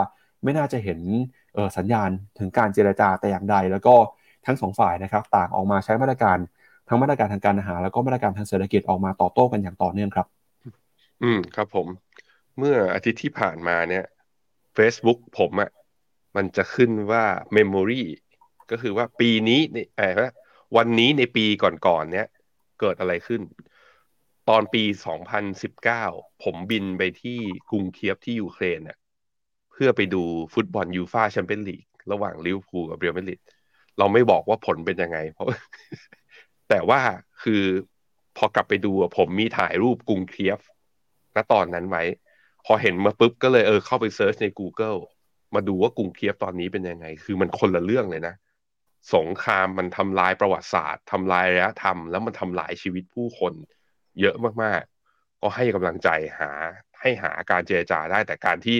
ไม่น่าจะเห็นสัญญาณถึงการเจรจาแต่อย่างใด แล้วก็ ทั้งสองฝ่ายนะครับต่างออกมาใช้มาตรการทั้งมาตรการทางการอาหารแล้วก็มาตรการทางเศรษฐกิจออกมาตอบโต้กันอย่างต่อเนื่องครับ อืมครับผม เมื่ออาทิตย์ที่ผ่านมาเนี่ย Facebook ผมอะ่ะมันจะขึ้นว่า Memory ก็คือว่าปีนี้เออวันนี้ในปีก่อนๆเนี้ยเกิดอะไรขึ้น ตอนปี 2019 ผมบินไปที่กรุงเคียฟที่ยูเครนเนี่ยเพื่อไปดูฟุตบอล UEFA Champions League ระหว่างลิเวอร์พูลกับเรอัลมาดริด เราไม่บอกว่าผลเป็นยังไง เพราะ แต่ว่าคือพอกลับไปดูผมมีถ่ายรูปกรุงเคียฟณตอนนั้นไว้ พอเห็นมาปุ๊บก็เลยเออเข้าไป search ใน Google มาดูว่ากรุงเคียฟตอนนี้เป็นยังไง คือมันคนละเรื่องเลยนะ สงครามมันทำลายประวัติศาสตร์ทำลายอารยธรรมแล้วมันทำลายชีวิตผู้คน เยอะมากๆ ก็ให้กำลังใจหาให้หาการเจรจาได้แต่การที่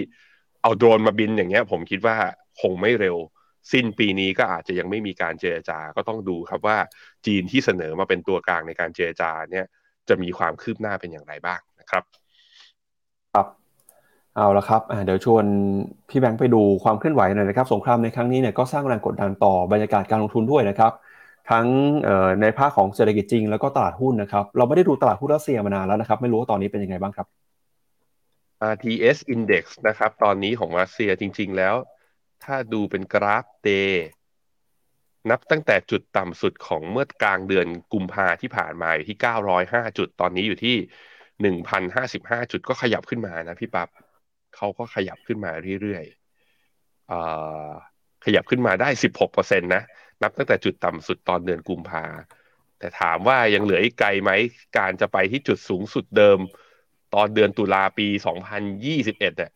เอาโดรนมาบินอย่างเงี้ย ผมคิดว่าคงไม่เร็ว สิ้นปีนี้ก็อาจจะยังไม่มีการเจรจาก็ต้องดูครับว่าจีนที่เสนอมาเป็นตัวกลางในการเจรจาเนี่ยจะมีความคืบหน้าเป็นอย่างไรบ้างนะครับ ครับเอาละครับเดี๋ยวชวนพี่แบงค์ไปดูความเคลื่อนไหวหน่อยนะครับ สงครามในครั้งนี้เนี่ยก็สร้างแรงกดดันต่อบรรยากาศการลงทุนด้วยนะครับ ทั้งในภาคของเศรษฐกิจจริงแล้วก็ตลาดหุ้นนะครับ เราไม่ได้ดูตลาดหุ้นรัสเซียมานานแล้วนะครับ ไม่รู้ว่าตอนนี้เป็นยังไงบ้างครับ RTS Index นะครับ ตอนนี้ของรัสเซียจริง ๆ แล้ว ถ้าดูเป็นกราฟเดย์นับตั้งแต่จุดต่ำสุดของเมื่อกลางเดือนกุมภาที่ผ่านมาอยู่ที่ 905 จุด ตอนนี้อยู่ที่ 1,055 จุดก็ขยับขึ้นมานะพี่ปับ๊บเขาก็ขยับขึ้นมาเรื่อยๆขยับขึ้นมาได้ 16%นะ นับตั้งแต่จุดต่ำสุดตอนเดือนกุมภาแต่ถามว่ายังเหลืออีกไกลไหม การจะไปที่จุดสูงสุดเดิม ตอนเดือนตุลาปี 2021เนี่ย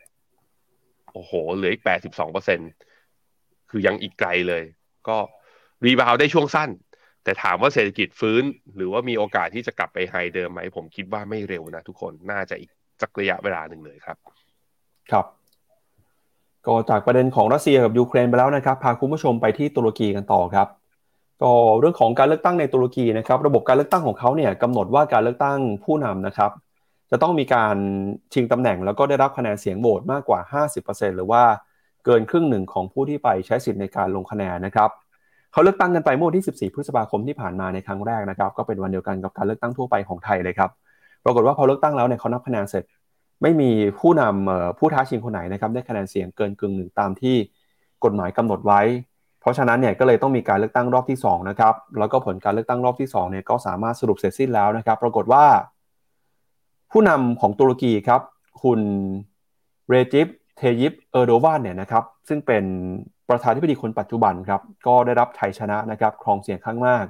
โอ้โห เหลืออีกแปดสิบสองเปอร์เซ็นคือยังอีกไกลเลย ก็รีบาวได้ช่วงสั้น แต่ถามว่าเศรษฐกิจฟื้น หรือว่ามีโอกาสที่จะกลับไปไฮเดิมไหม ผมคิดว่าไม่เร็วนะทุกคน น่าจะอีกสักระยะเวลาหนึ่งเลยครับ ครับ ก็จากประเด็นของรัสเซียกับยูเครนไปแล้วนะครับ พาคุณผู้ชมไปที่ตุรกีกันต่อครับก็เรื่องของการเลือกตั้งในตุรกีนะครับ ระบบการเลือกตั้งของเขาเนี่ยกำหนดว่าการเลือกตั้งผู้นำนะครับ จะต้องมีการชิงตำแหน่ง แล้วก็ได้รับคะแนนเสียงโหวตมากกว่า 50%หรือว่าเกินครึ่งหนึ่งของผู้ที่ไปใช้สิทธิ์ในการลงคะแนนนะครับเขาเลือกตั้งกันไปเมื่อวันที่ 14 พฤษภาคมที่ผ่านมาในครั้งแรกนะครับ ก็เป็นวันเดียวกันกับการเลือกตั้งทั่วไปของไทยเลยครับปรากฏว่าพอเลือกตั้งแล้วเนี่ยเขานับคะแนนเสร็จ ไม่มีผู้นำผู้ท้าชิงคนไหนนะครับได้คะแนนเสียงเกินกึ่งหนึ่งตามที่กฎหมายกำหนดไว้ เพราะฉะนั้นเนี่ยก็เลยต้องมีการเลือกตั้งรอบที่2นะครับแล้วก็ผลการเลือกตั้งรอบที่2เนี่ยก็สามารถสรุปเสร็จสิ้นแล้วนะครับ ปรากฏว่า ผู้นำของตุรกีครับ คุณเรจิปเทยิปเออร์โดวานเนี่ยนะครับซึ่งเป็นประธานที่ปดีคนปัจจุบันครับก็ได้รับชัยชนะนะครับครองเสียงข้างมาก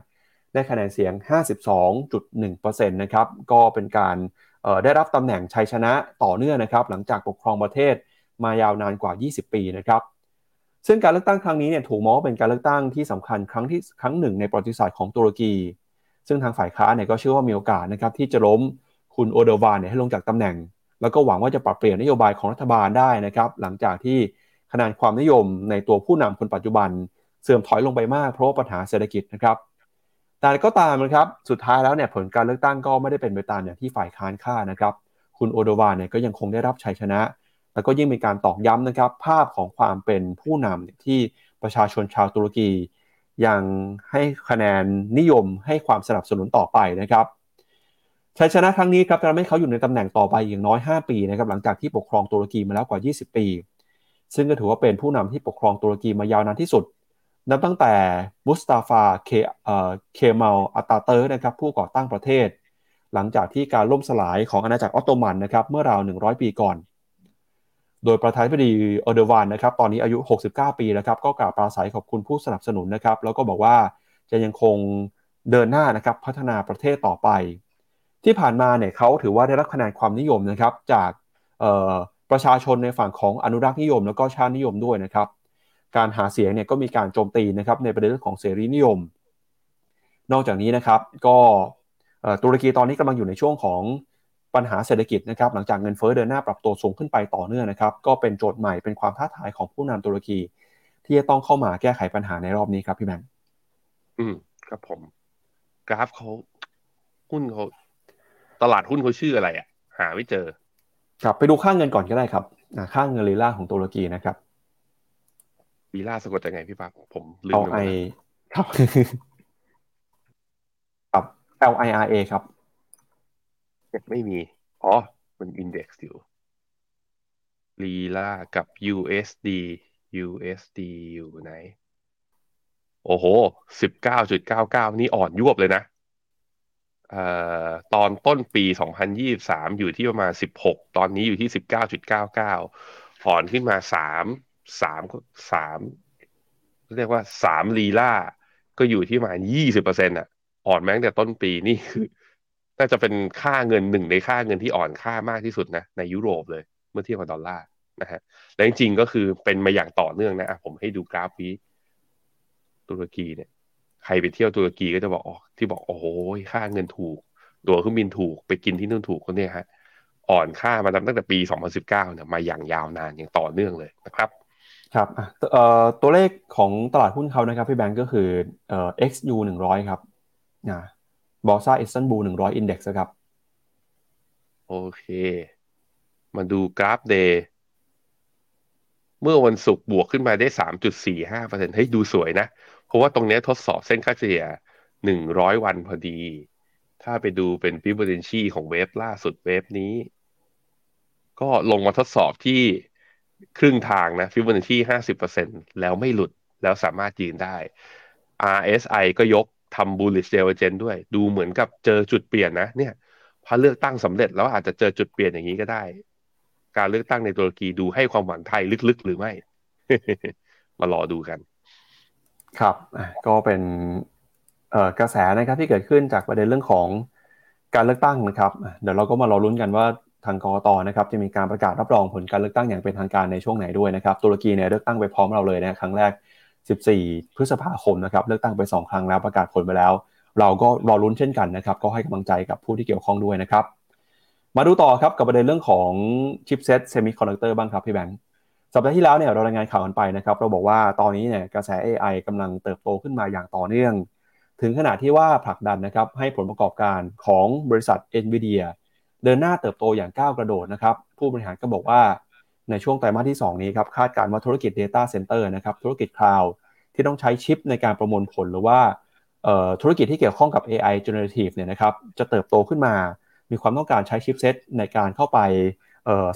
ได้คะแนนเสียง 52.1%นะครับก็เป็นการได้รับตำแหน่งชัยชนะต่อเนื่องนะครับหลังจากปกครองประเทศมายาวนานกว่า 20 ปีนะครับซึ่งการเลือกตั้งครั้งนี้เนี่ยถูกมองว่าเป็นการเลือกตั้งที่สำคัญครั้งที่ครั้งหนึ่งในประวัติศาสตร์ของตุรกี ซึ่งทางฝ่ายค้าเนี่ยก็เชื่อว่ามีโอกาสนะครับที่จะล้ม คุณโอเดวานเนี่ยให้ลงจากตำแหน่ง แล้วก็หวังว่าจะปรับเปลี่ยนนโยบายของรัฐบาลได้นะครับ หลังจากที่คะแนนความนิยมในตัวผู้นำคนปัจจุบัน เสื่อมถอยลงไปมากเพราะปัญหาเศรษฐกิจนะครับ แต่ก็ตามนะครับ สุดท้ายแล้วเนี่ยผลการเลือกตั้งก็ไม่ได้เป็นไปตามอย่างที่ฝ่ายค้านคาดนะครับ คุณโอเดวานเนี่ยก็ยังคงได้รับชัยชนะ แล้วก็ยิ่งเป็นการตอกย้ำนะครับ ภาพของความเป็นผู้นำที่ประชาชนชาวตุรกี ยังให้คะแนนนิยมให้ความสนับสนุนต่อไปนะครับ ชัยชนะครั้งนี้ครับจะทำให้เขาอยู่ในตำแหน่งต่อไปอย่างน้อย 5 ปีนะครับหลังจากที่ปกครองตุรกีมาแล้วกว่า 20 ปี ซึ่งก็ถือว่าเป็นผู้นำที่ปกครองตุรกีมายาวนานที่สุด นับตั้งแต่มุสตาฟาเคเคมาลอตาเติร์กนะครับผู้ก่อตั้งประเทศ หลังจากที่การล่มสลายของอาณาจักรออตโตมันนะครับเมื่อราว 100 ปีก่อน โดยประธานาธิบดีแอร์โดอานนะครับตอนนี้อายุ 69 ปีแล้วครับก็กล่าวปราศรัยขอบคุณผู้สนับสนุนนะครับแล้วก็บอกว่าจะยังคงเดินหน้านะครับพัฒนาประเทศต่อไป ที่ผ่านมาเนี่ยเขาถือว่าได้รับคะแนนความนิยมนะครับจากประชาชนในฝั่งของอนุรักษ์นิยม แล้วก็ชาตินิยมด้วยนะครับ การหาเสียงเนี่ยก็มีการโจมตีนะครับในประเด็นของเสรีนิยม นอกจากนี้นะครับก็ตุรกีตอนนี้กำลังอยู่ในช่วงของปัญหาเศรษฐกิจนะครับหลังจากเงินเฟ้อเดินหน้าปรับตัวสูงขึ้นไปต่อเนื่องนะครับก็เป็นโจทย์ใหม่เป็นความท้าทายของผู้นำตุรกี ที่จะต้องเข้ามาแก้ไขปัญหาในรอบนี้ครับพี่แบงค์อืมครับผม กราฟเขาหุ้นเขา ตลาดหุ้นเขาชื่ออะไรอะหาไม่เจอ ครับไปดูค่าเงินก่อนก็ได้ครับค่าเงินลีลาของตุรกีนะครับลีลาสะกดยังไงพี่ปั๊บผมลืมเอาไอครับครับ L I R A ครับไม่มี อ๋อ มันอินเด็กซ์อยู่ลีลากับ USD USD อยู่ไหน โอ้โหสิบเก้าจุดเก้าเก้านี่อ่อนยวบเลยนะเอ่อ ตอนต้นปีสองพันยี่สามอยู่ที่ประมาณสิบหกตอนนี้อยู่ที่สิบเก้าจุดเก้าเก้าอ่อนขึ้นมาสามสามสามเรียกว่าสามลีลาก็อยู่ที่ประมาณยี่สิบเปอร์เซ็นต์อะ อ่อนแม้แต่ต้นปีนี่คือน่าจะเป็นค่าเงินหนึ่งในค่าเงินที่อ่อนค่ามากที่สุดนะในยุโรปเลย เมื่อเทียบกับดอลลาร์นะฮะ และจริงๆก็คือเป็นมาอย่างต่อเนื่องนะ ผมให้ดูกราฟวีตุรกีเนี่ย ใครไปเที่ยวตุรกีก็จะบอกอ๋อที่บอกโอ้โหค่าเงินถูก ตั๋วเครื่องบินถูกไปกินที่นู่นถูกคนนี้ฮะอ่อนค่ามาตั้งแต่ปี 2019เนี่ยมาอย่างยาวนานอย่างต่อเนื่องเลยนะครับครับเอ่อตัวเลขของตลาดหุ้นเขานะครับพี่แบงก์ก็คือเอ่อ XU 100 ครับนะ Borsa Istanbul หนึ่งร้อย index ครับ โอเค มาดูกราฟ dayเมื่อวันศุกร์บวกขึ้นมาได้สามจุดสี่ห้าเปอร์เซ็นต์ให้ดูสวยนะ เพราะว่าตรงนี้ทดสอบเส้นค่าเฉลี่ยหนึ่งร้อยวันพอดี ถ้าไปดูเป็นฟิบเบอร์ชีของ wave ล่าสุด wave นี้ ก็ลงมาทดสอบที่ครึ่งทางนะฟิบเบอร์ชีห้าสิบเปอร์เซ็นต์แล้วไม่หลุดแล้วสามารถยืนได้ RSI ก็ยกทำ bullish divergence ด้วย ดูเหมือนกับเจอจุดเปลี่ยนนะ เนี่ยพอเลือกตั้งสำเร็จแล้วอาจจะเจอจุดเปลี่ยนอย่างนี้ก็ได้ การเลือกตั้งในตุรกีดูให้ความหวังไทยลึกๆ หรือไม่ มารอดูกัน ครับก็เป็นกระแสนะครับที่เกิดขึ้นจากประเด็นเรื่องของการเลือกตั้งนะครับเดี๋ยวเราก็มารอลุ้นกันว่าทางกรกตนะครับจะมีการประกาศรับรองผลการเลือกตั้งอย่างเป็นทางการในช่วงไหนด้วยนะครับตุรกีเนี่ยเลือกตั้งไปพร้อมเราเลยนะครั้งแรก 14 พฤษภาคมนะครับเลือกตั้งไป 2 ครั้งแล้วประกาศผลไปแล้ว เราก็รอลุ้นเช่นกันนะครับก็ให้กำลังใจกับผู้ที่เกี่ยวข้องด้วยนะครับ มาดูต่อครับกับประเด็นเรื่องของชิปเซตเซมิคอนดักเตอร์บ้างครับพี่แบงค์ สัปดาห์ที่แล้วเนี่ยเรารายงานข่าวกันไปนะครับ เราบอกว่าตอนนี้เนี่ยกระแส AI กำลังเติบโตขึ้นมาอย่างต่อเนื่อง ถึงขนาดที่ว่าผลักดันนะครับให้ผลประกอบการของบริษัท NVIDIA เดินหน้าเติบโตอย่างก้าวกระโดดนะครับ ผู้บริหารก็บอกว่าในช่วงไตรมาสที่ 2 นี้ครับคาดการณ์ว่าธุรกิจ Data Center นะครับธุรกิจคลาวด์ที่ต้องใช้ชิปในการประมวลผลหรือว่าธุรกิจที่เกี่ยวข้องกับ AI generative เนี่ยนะครับจะเติบโตขึ้นมา มีความต้องการใช้ชิปเซตในการเข้าไป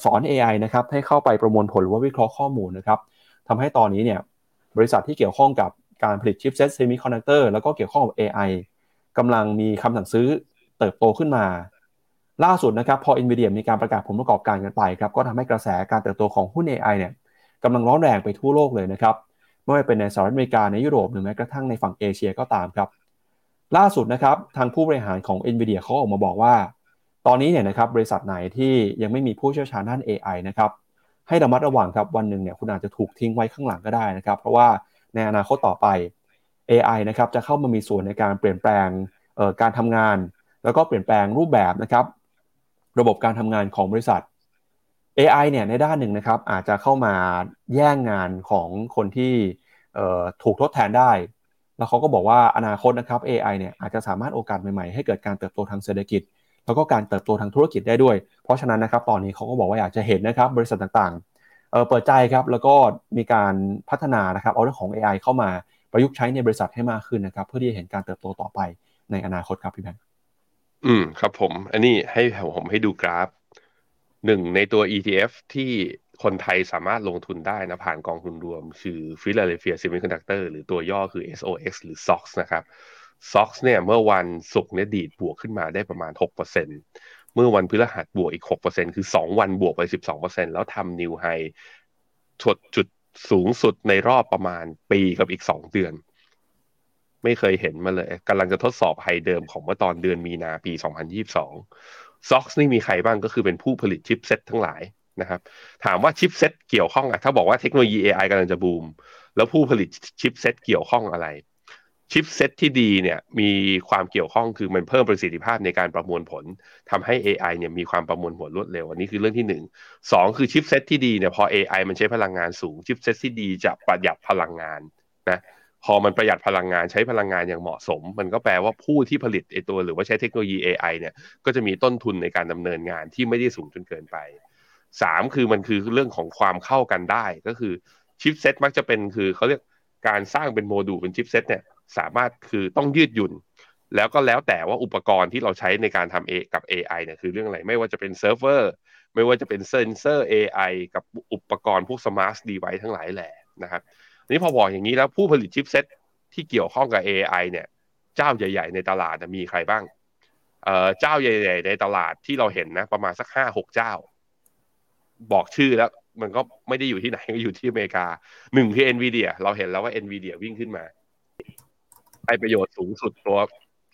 สอน AI นะครับให้เข้าไปประมวลผลหรือว่าวิเคราะห์ข้อมูลนะครับทำให้ตอนนี้เนี่ยบริษัทที่เกี่ยวข้องกับการผลิตชิปเซตเซมิคอนดักเตอร์แล้วก็เกี่ยวข้องกับ AI กำลังมีคำสั่งซื้อเติบโตขึ้นมา ล่าสุดนะครับพอ NVIDIA มีการประกาศผลประกอบการกันไปครับก็ทำให้กระแสการเติบโตของหุ้น AI เนี่ยกำลังร้อนแรงไปทั่วโลกเลยนะครับไม่ว่าเป็นในสหรัฐอเมริกาในยุโรปหรือแม้กระทั่งในฝั่งเอเชียก็ตามครับ ล่าสุดนะครับทางผู้บริหารของ NVIDIA เขาออกมาบอกว่า ตอนนี้เนี่ยนะครับบริษัทไหนที่ยังไม่มีผู้เชี่ยวชาญด้าน AI นะครับให้ระมัดระวังครับวันหนึ่งเนี่ยคุณอาจจะถูกทิ้งไว้ข้างหลังก็ได้นะครับ เพราะว่าในอนาคตต่อไป AI นะครับจะเข้ามามีส่วนในการเปลี่ยนแปลงการทำงาน แล้วก็เปลี่ยนแปลงรูปแบบนะครับระบบการทำงานของบริษัท AI เนี่ยในด้านหนึ่งนะครับอาจจะเข้ามาแย่งงานของคนที่ถูกทดแทนได้ แล้วเขาก็บอกว่าอนาคตนะครับ AI เนี่ยอาจจะสามารถโอกาสใหม่ๆ ให้เกิดการเติบโตทางเศรษฐกิจ แล้วก็การเติบโตทางธุรกิจได้ด้วย เพราะฉะนั้นนะครับตอนนี้เขาก็บอกว่าอยากจะเห็นนะครับบริษัทต่างๆเปิดใจครับแล้วก็มีการพัฒนานะครับเอาเรื่องของ AI เข้ามาประยุกต์ใช้ในบริษัทให้มากขึ้นนะครับเพื่อที่จะเห็นการเติบโตต่อไปในอนาคตครับพี่แบงค์อืมครับผม อันนี้ให้ผมให้ดูกราฟหนึ่งในตัว ETF ที่คนไทยสามารถลงทุนได้นะผ่านกองทุนรวม คือ Philadelphia Semiconductor หรือตัวย่อคือ SOX หรือ SOX นะครับ SOX เนี่ยเมื่อวันศุกร์เนี่ยดีดบวกขึ้นมาได้ประมาณ 6%เมื่อวันพฤหัสบวกอีก 6%คือ 2 วันบวกไป 12%แล้วทำนิวไฮถดจุดสูงสุดในรอบประมาณปีกับอีก 2 เดือน ไม่เคยเห็นมาเลยกำลังจะทดสอบ high เดิมของเมื่อตอนเดือนมีนาปี 2022 SOX นี่มีใครบ้างก็คือเป็นผู้ผลิตชิปเซ็ตทั้งหลายนะครับถามว่าชิปเซ็ตเกี่ยวข้องอะถ้าบอกว่าเทคโนโลยี AI กำลังจะบูม แล้วผู้ผลิตชิปเซ็ตเกี่ยวข้องอะไร ชิปเซ็ตที่ดีเนี่ยมีความเกี่ยวข้องคือมันเพิ่มประสิทธิภาพในการประมวลผลทำให้ AI เนี่ยมีความประมวลผลรวดเร็ว อันนี้คือเรื่องที่หนึ่งสองคือชิปเซ็ตที่ดีเนี่ยพอ AI มันใช้พลังงานสูง ชิปเซ็ตที่ดีจะประหยัดพลังงานนะพอมันประหยัดพลังงานใช้พลังงานอย่างเหมาะสม มันก็แปลว่าผู้ที่ผลิตไอตัวหรือว่าใช้เทคโนโลยี AI เนี่ยก็จะมีต้นทุนในการดำเนินงานที่ไม่ได้สูงจนเกินไปสามคือมันคือเรื่องของความเข้ากันได้ก็คือชิปเซ็ตมักจะเป็นคือเขาเรียกการสร้างเป็นโมดูลเป็นชิปเซ็ตเนี่ย สามารถคือต้องยืดหยุ่น แล้วก็แล้วแต่ว่าอุปกรณ์ที่เราใช้ในการทำเอกับ AI เนี่ยคือเรื่องอะไรไม่ว่าจะเป็นเซิร์ฟเวอร์ไม่ว่าจะเป็นเซนเซอร์ AI กับอุปกรณ์พวก smart device ทั้งหลายแหละนะครับนี้พอบอกอย่างนี้แล้วผู้ผลิตชิปเซ็ตที่เกี่ยวข้องกับ AI เนี่ยเจ้าใหญ่ ๆ ในตลาดมีใครบ้างเอ่อเจ้าใหญ่ ๆ ในตลาดที่เราเห็นนะประมาณสักห้าหกเจ้า บอกชื่อแล้วมันก็ไม่ได้อยู่ที่ไหนก็อยู่ที่อเมริกาหนึ่งคือ NVIDIA เราเห็นแล้วว่า NVIDIA วิ่งขึ้นมา ให้ประโยชน์สูงสุดตัว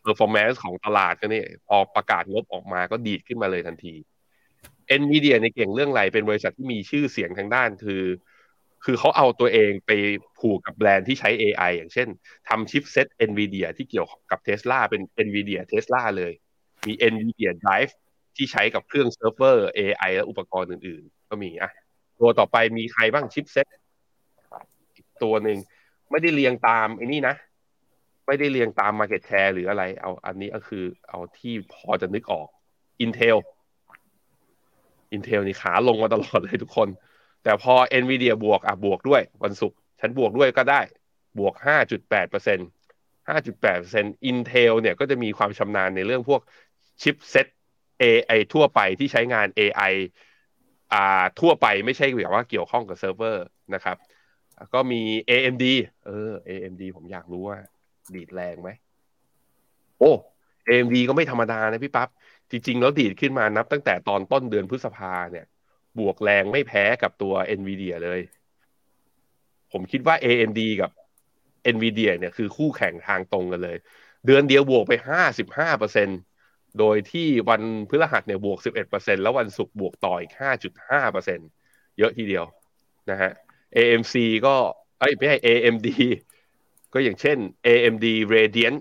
performance ของตลาดก็นี่พอประกาศงบออกมาก็ดีดขึ้นมาเลยทันที NVIDIA ในเก่งเรื่องอะไรเป็นบริษัทที่มีชื่อเสียงทางด้านคือ คือเขาเอาตัวเองไปผูกกับแบรนด์ที่ใช้ AI อย่างเช่นทำชิปเซ็ต NVIDIA ที่เกี่ยวกับ Tesla เป็น NVIDIA Tesla เลย มี NVIDIA Drive ที่ใช้กับเครื่องเซิร์ฟเวอร์ AI และอุปกรณ์อื่น ๆ ก็มีอะตัวต่อไปมีใครบ้างชิปเซ็ตตัวหนึ่งไม่ได้เรียงตามไอ้นี่นะ ไม่ได้เรียงตาม Market Share หรืออะไร เอาอันนี้ก็คือเอาที่พอจะนึกออก Intel Intel นี่ขาลงมาตลอดเลยทุกคน แต่พอ Nvidia บวกอะบวกด้วยวันศุกร์ฉันบวกด้วยก็ได้บวก 5.8เปอร์เซ็นต์5.8เปอร์เซ็นต์ Intel เนี่ยก็จะมีความชำนาญในเรื่องพวกชิปเซ็ต AI ทั่วไปที่ใช้งาน AI อ่าทั่วไปไม่ใช่แบบว่าเกี่ยวข้องกับเซิร์ฟเวอร์นะครับ ก็มี AMD เออ AMD ผมอยากรู้ว่า ดีดแรงไหม โอ้ AMD ก็ไม่ธรรมดานะพี่ปับ๊บจริง ๆ แล้วดีดขึ้นมานับตั้งแต่ตอนต้นเดือนพฤษภาเนี่ย บวกแรงไม่แพ้กับตัว NVIDIA เลย ผมคิดว่า AMD กับ NVIDIA เนี่ยคือคู่แข่งทางตรงกันเลย เดือนเดียวบวกไปห้าสิบห้าเปอร์เซ็นตโดยที่วันพฤหัสเนี่ยบวก 11%แล้ววันศุกร์บวกต่ออีก 5.5%เยอะทีเดียวนะฮะ AMC ก็ เอ้ยไม่ใช่ AMD ก็อย่างเช่น AMD Radeon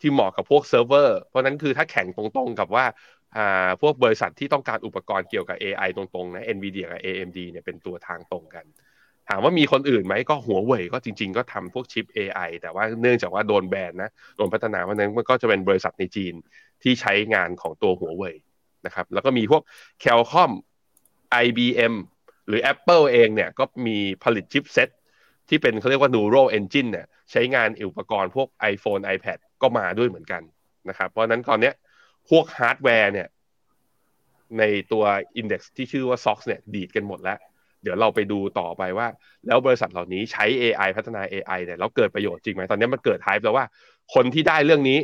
ที่เหมาะกับพวกเซิร์ฟเวอร์ เพราะนั้นคือถ้าแข่งตรงๆกับว่าพวกบริษัทที่ต้องการอุปกรณ์เกี่ยวกับ AI ตรงๆนะ NVIDIA กับ AMD เนี่ยเป็นตัวทางตรงกัน ถามว่ามีคนอื่นไหมก็หัวเว่ยก็จริง ๆ ก็ทำพวกชิป AI แต่ว่าเนื่องจากว่าโดนแบนนะโดนพัฒนาเพราะนั้นมันก็จะเป็นบริษัทในจีนที่ใช้งานของตัวหัวเว่ยนะครับแล้วก็มีพวก Qualcomm IBM หรือ Apple เองเนี่ยก็มีผลิตชิปเซ็ต ที่เป็นเขาเรียกว่า Neural Engine เนี่ยใช้งานอุปกรณ์พวก iPhone iPad ก็มาด้วยเหมือนกันนะครับเพราะนั้นตอนนี้พวกฮาร์ดแวร์เนี่ยในตัว index ที่ชื่อว่า SOX เนี่ยดีดกันหมดแล้ว เดี๋ยวเราไปดูต่อไปว่า แล้วบริษัทเหล่านี้ใช้ AI พัฒนา AI เนี่ยแล้วเกิดประโยชน์จริงไหมตอนนี้มันเกิด hype แล้วว่า คนที่ได้เรื่องนี้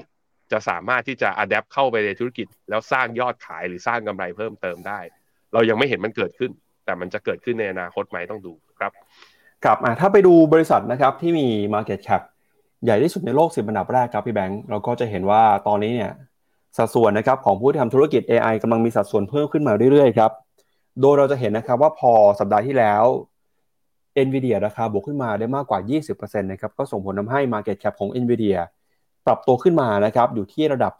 จะสามารถที่จะอัดแอปเข้าไปในธุรกิจ แล้วสร้างยอดขายหรือสร้างกำไรเพิ่มเติมได้ เรายังไม่เห็นมันเกิดขึ้น แต่มันจะเกิดขึ้นในอนาคตไหมต้องดูครับ ครับถ้าไปดูบริษัทนะครับที่มี Market Cap ใหญ่ที่สุดในโลกสิบอันดับแรกครับพี่แบงค์เราก็จะเห็นว่าตอนนี้เนี่ยสัดส่วนนะครับของผู้ที่ทำธุรกิจ AI กำลังมีสัดส่วนเพิ่มขึ้นมาเรื่อยๆครับโดยเราจะเห็นนะครับว่าพอสัปดาห์ที่แล้ว NVIDIA ราคาบวกขึ้นมาได้มากกว่า 20%นะครับก็ส่งผลทำให้ Market Cap ของ NVIDIA ปรับตัวขึ้นมานะครับอยู่ที่ระดับ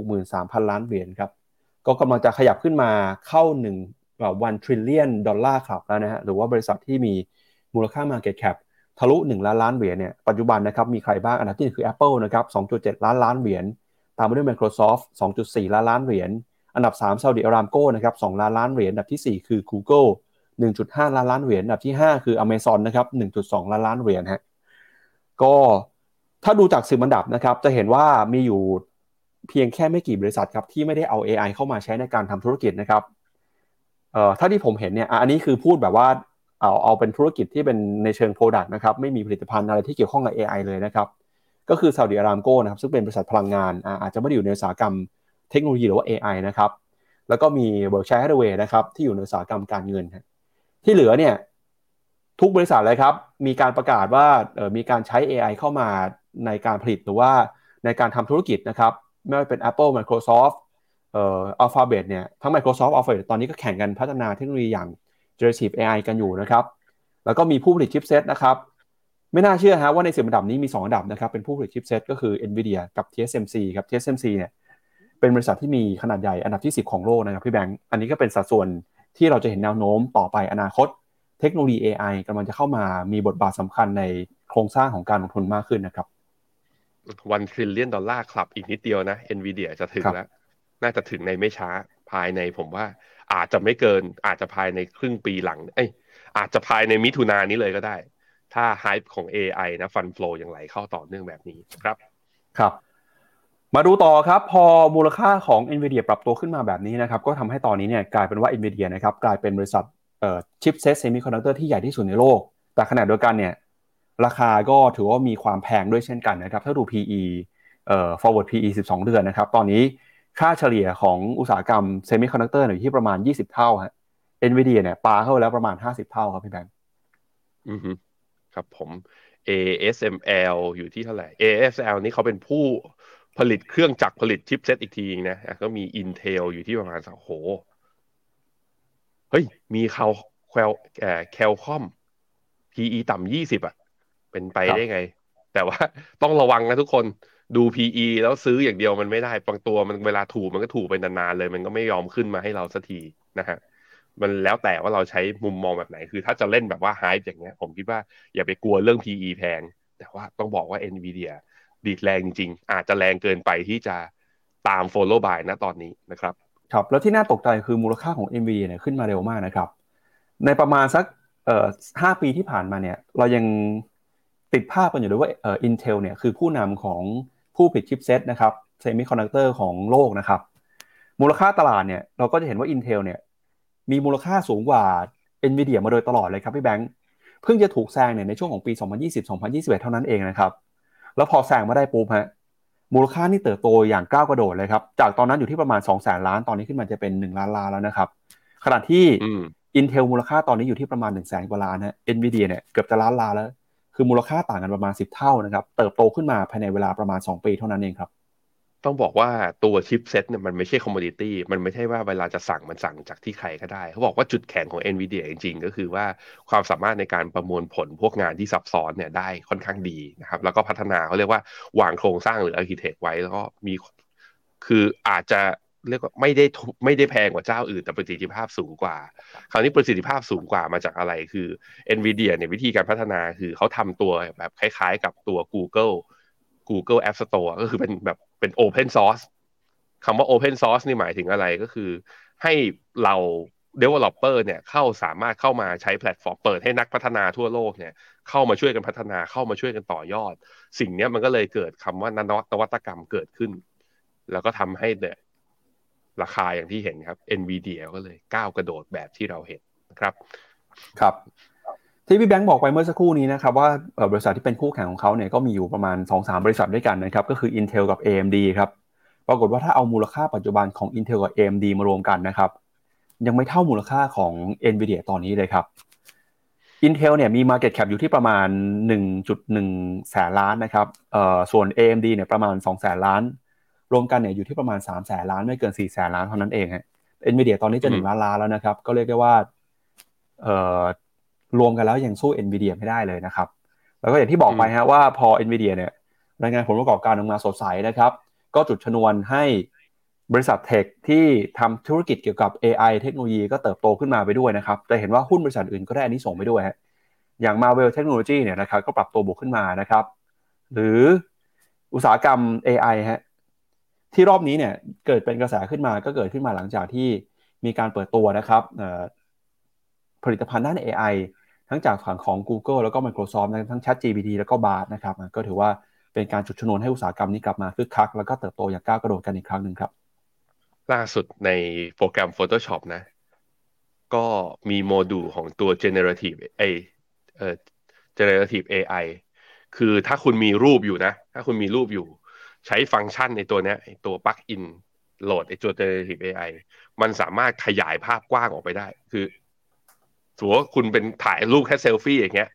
963,000 ล้านเหรียญครับก็กำลังจะขยับขึ้นมาเข้า1วันทริลเลียนดอลลาร์ครับแล้วนะฮะหรือว่าบริษัทที่มี มูลค่า Market Cap ทะลุ 1 ล้านล้านเหรียญเนี่ยปัจจุบันนะครับมีใครบ้างอันดับที่ 1 คือ Apple นะครับ2.7 ล้านล้านเหรียญตามมาด้วย Microsoft 2.4 ล้านล้านเหรียญอันดับ3 Saudi Aramco นะครับ2ล้านล้านเหรียญอันดับที่ 4 คือ Google 1.5 ล้านล้านเหรียญอันดับที่ 5 คือ Amazon นะครับ1.2 ล้านล้านเหรียญฮะก็ถ้าดูจากสิบอันดับนะครับจะเห็นว่ามีอยู่เพียงแค่ไม่กี่บริษัทครับที่ไม่ได้เอา AI เข้ามาใช้ในการทำธุรกิจนะครับเอ่อถ้าที่ผมเห็นเนี่ยอันนี้คือพูดแบบว่า เอาเอาเป็นธุรกิจที่เป็นในเชิง Product นะครับไม่มีผลิตภัณฑ์อะไรที่เกี่ยวข้องกับ AI เลยนะครับก็คือ Saudi Aramco นะครับซึ่งเป็นบริษัทพลังงานอาจจะไม่ได้อยู่ในอุตสาหกรรมเทคโนโลยีหรือว่า AI นะครับแล้วก็มี Berkshire Hathaway นะครับที่อยู่ในอุตสาหกรรมการเงิน ที่เหลือเนี่ยทุกบริษัทเลยครับมีการประกาศว่ามีการใช้ AI เข้ามาในการผลิตหรือว่าในการทำธุรกิจนะครับไม่ว่าเป็น Apple Microsoft เอ่อ Alphabet เนี่ยทั้ง Microsoft Alphabet ตอนนี้ก็แข่งกันพัฒนาเทคโนโลยีอย่าง generative AI กันอยู่นะครับ แล้วก็มีผู้ผลิตชิปเซตนะครับ ไม่น่าเชื่อฮะว่าในสิบอันดับนี้มี 2 อันดับนะครับ เป็นผู้ผลิตชิปเซตก็คือ NVIDIA กับ TSMC ครับ TSMC เนี่ยเป็นบริษัทที่มีขนาดใหญ่อันดับที่ 10 ของโลกนะครับพี่แบงค์อันนี้ก็เป็นสัดส่วนที่เราจะเห็นแนวโน้มต่อไปอนาคต เทคโนโลยี AI กำลังจะเข้ามามีบทบาทสำคัญในโครงสร้างของการลงทุนมากขึ้นนะครับวันทริลเลียนดอลลาร์คลับอีกนิดเดียวนะ NVIDIA จะถึงแล้ว น่าจะถึงในไม่ช้าภายในผมว่า อาจจะไม่เกิน อาจจะภายในครึ่งปีหลัง เอ้ยอาจจะภายในมิถุนายนนี้เลยก็ได้ ถ้าไฮป์ของ AI นะฟันฟลูยังไหลเข้าต่อเนื่องแบบนี้ครับ ครับ มาดูต่อครับ พอมูลค่าของ NVIDIA ปรับตัวขึ้นมาแบบนี้นะครับ ก็ทำให้ตอนนี้เนี่ยกลายเป็นว่า NVIDIA นะครับกลายเป็นบริษัทเอ่อชิปเซตเซมิคอนดักเตอร์ที่ใหญ่ที่สุดในโลก แต่ขณะเดียวกันเนี่ยราคาก็ถือว่ามีความแพงด้วยเช่นกันนะครับ ถ้าดู PE เอ่อ forward PE 12 เดือนนะครับ ตอนนี้ ค่าเฉลี่ยของอุตสาหกรรมเซมิคอนดักเตอร์อยู่ที่ประมาณ 20 เท่าฮะ NVIDIA เนี่ยปาเข้าแล้วประมาณ 50 เท่าครับพี่แบงค์อือฮึครับผม ASML อยู่ที่เท่าไหร่ ASML นี่เขาเป็นผู้ผลิตเครื่องจักรผลิตชิปเซตอีกทีนะก็มี Intel อยู่ที่ประมาณสักโหเฮ้ย มีเขาแคลแคลคอม PE ต่ำยี่สิบอะ เป็นไปได้ไง แต่ว่าต้องระวังนะทุกคน ดู PE แล้วซื้ออย่างเดียวมันไม่ได้ บางตัวมันเวลาถูกมันก็ถูกไปนานๆเลย มันก็ไม่ยอมขึ้นมาให้เราสักทีนะฮะมันแล้วแต่ว่าเราใช้มุมมองแบบไหน คือถ้าจะเล่นแบบว่าไฮป์อย่างเงี้ย ผมคิดว่าอย่าไปกลัวเรื่อง PE แพง แต่ว่าต้องบอกว่า NVIDIA ดีดแรงจริงๆอาจจะแรงเกินไปที่จะตาม follow by นะตอนนี้นะครับ ครับ แล้วที่น่าตกใจคือมูลค่าของ NVIDIA เนี่ยขึ้นมาเร็วมากนะครับ ในประมาณสักเอ่อห้าปีที่ผ่านมาเนี่ย เรายังติดภาพกันอยู่ด้วยว่าเอ่อ Intel เนี่ยคือผู้นำของ ผู้ผลิตชิปเซตนะครับเซมิคอนดักเตอร์ของโลกนะครับ มูลค่าตลาดเนี่ยเราก็จะเห็นว่า Intel เนี่ยมีมูลค่าสูงกว่า NVIDIA มาโดยตลอดเลยครับพี่แบงค์เพิ่งจะถูกแซงเนี่ยในช่วงของปี 2020-2021 เท่านั้นเองนะครับ แล้วพอแซงมาได้ปุ๊บฮะมูลค่านี่เติบโตอย่างก้าวกระโดดเลยครับ จากตอนนั้นอยู่ที่ประมาณ 2 0 0 0 0ล้าน ตอนนี้ขึ้นมาจะเป็น 1 ล้านล้านแล้วนะครับ ขณะที่ Intel มูลค่าตอนนี้อยู่ที่ประมาณ1 0 0 0 0แสนกว่าล้านนะ NVIDIA เนี่ยเกือบจะล้านล้านแล้ว คือมูลค่าต่างกันประมาณ 10 เท่านะครับ เติบโตขึ้นมาภายในเวลาประมาณ 2 ปีเท่านั้นเองครับ ต้องบอกว่าตัวชิปเซ็ตเนี่ยมันไม่ใช่ commodity มันไม่ใช่ว่าเวลาจะสั่งมันสั่งจากที่ใครก็ได้ เขาบอกว่าจุดแข็งของ NVIDIA จริงๆ ก็คือว่าความสามารถในการประมวลผลพวกงานที่ซับซ้อนเนี่ยได้ค่อนข้างดีนะครับ แล้วก็พัฒนาเขาเรียกว่าวางโครงสร้างหรือ architect ไว้แล้วก็มีคืออาจจะ เรียกว่าไม่ได้ไม่ได้แพงกว่าเจ้าอื่น แต่ประสิทธิภาพสูงกว่า คราวนี้ประสิทธิภาพสูงกว่ามาจากอะไรคือ NVIDIA เนี่ยวิธีการพัฒนาคือเขาทำตัวแบบคล้ายๆ กับตัว Google Google App Store ก็คือเป็นแบบเป็น Open Source คำว่า Open Source นี่หมายถึงอะไรก็คือ ให้เรา Developer เนี่ยเข้าสามารถเข้ามาใช้แพลตฟอร์มเปิดให้นักพัฒนาทั่วโลกเนี่ยเข้ามาช่วยกันพัฒนาเข้ามาช่วยกันต่อยอด สิ่งนี้มันก็เลยเกิดคำว่านวัตกรรมเกิดขึ้น แล้วก็ทำให้เนี่ย ราคาอย่างที่เห็นครับ NVIDIA ก็เลยก้าวกระโดดแบบที่เราเห็นนะครับครับที่พี่แบงค์บอกไปเมื่อสักครู่นี้นะครับว่าบริษัทที่เป็นคู่แข่งของเขาเนี่ยก็มีอยู่ประมาณ 2-3 บริษัทด้วยกันนะครับก็คือ Intel กับ AMD ครับปรากฏว่าถ้าเอามูลค่าปัจจุบันของ Intel กับ AMD มารวมกันนะครับยังไม่เท่ามูลค่าของ NVIDIA ตอนนี้เลยครับ Intel เนี่ยมี Market Cap อยู่ที่ประมาณ 1.1 แสนล้านนะครับเอ่อส่วน AMD เนี่ยประมาณ 2 แสนล้าน รวมกันเนี่ยอยู่ที่ประมาณ3แสนล้านไม่เกิน4แสนล้านเท่านั้นเองฮะ NVIDIA ตอนนี้จะ1ล้านล้านแล้วนะครับ ก็เรียกได้ว่าเอ่อรวมกันแล้วยังสู้ NVIDIA ไม่ได้เลยนะครับ แล้วก็อย่างที่บอกไปฮะว่าพอ NVIDIA เนี่ยรายงานผลประกอบการออกมาสดใสนะครับ ก็จุดชนวนให้บริษัทเทคที่ทำธุรกิจเกี่ยวกับ AI เทคโนโลยีก็เติบโตขึ้นมาไปด้วยนะครับจะเห็นว่าหุ้นบริษัทอื่นก็ได้อันนี้ส่งไปด้วยฮะอย่าง Marvel Technology เนี่ยนะครับก็ปรับตัวบวกขึ้นมานะครับ หรืออุตสาหกรรม AI ฮะ ที่รอบนี้เนี่ยเกิดเป็นกระแสขึ้นมาก็เกิดขึ้นมาหลังจากที่มีการเปิดตัวนะครับผลิตภัณฑ์ด้าน AI ทั้งจากฝั่งของ Google แล้วก็ Microsoft นะทั้ง ChatGPT แล้วก็ Bard นะครับก็ถือว่าเป็นการจุดชนวนให้อุตสาหกรรมนี้กลับมาคึกคัก แล้วก็เติบโตอย่างก้าวกระโดดกันอีกครั้งหนึ่งครับ ล่าสุดในโปรแกรม Photoshop นะ ก็มีโมดูลของตัว generative เอเอ่อ generative AI คือถ้าคุณมีรูปอยู่นะ ถ้าคุณมีรูปอยู่ ใช้ฟังก์ชันในตัวเนี้ยตัว plug in โหลดไอตัว generative AI มันสามารถขยายภาพกว้างออกไปได้ คือสมมติว่าคุณเป็นถ่ายรูปแค่เซลฟี่อย่างเงี้ย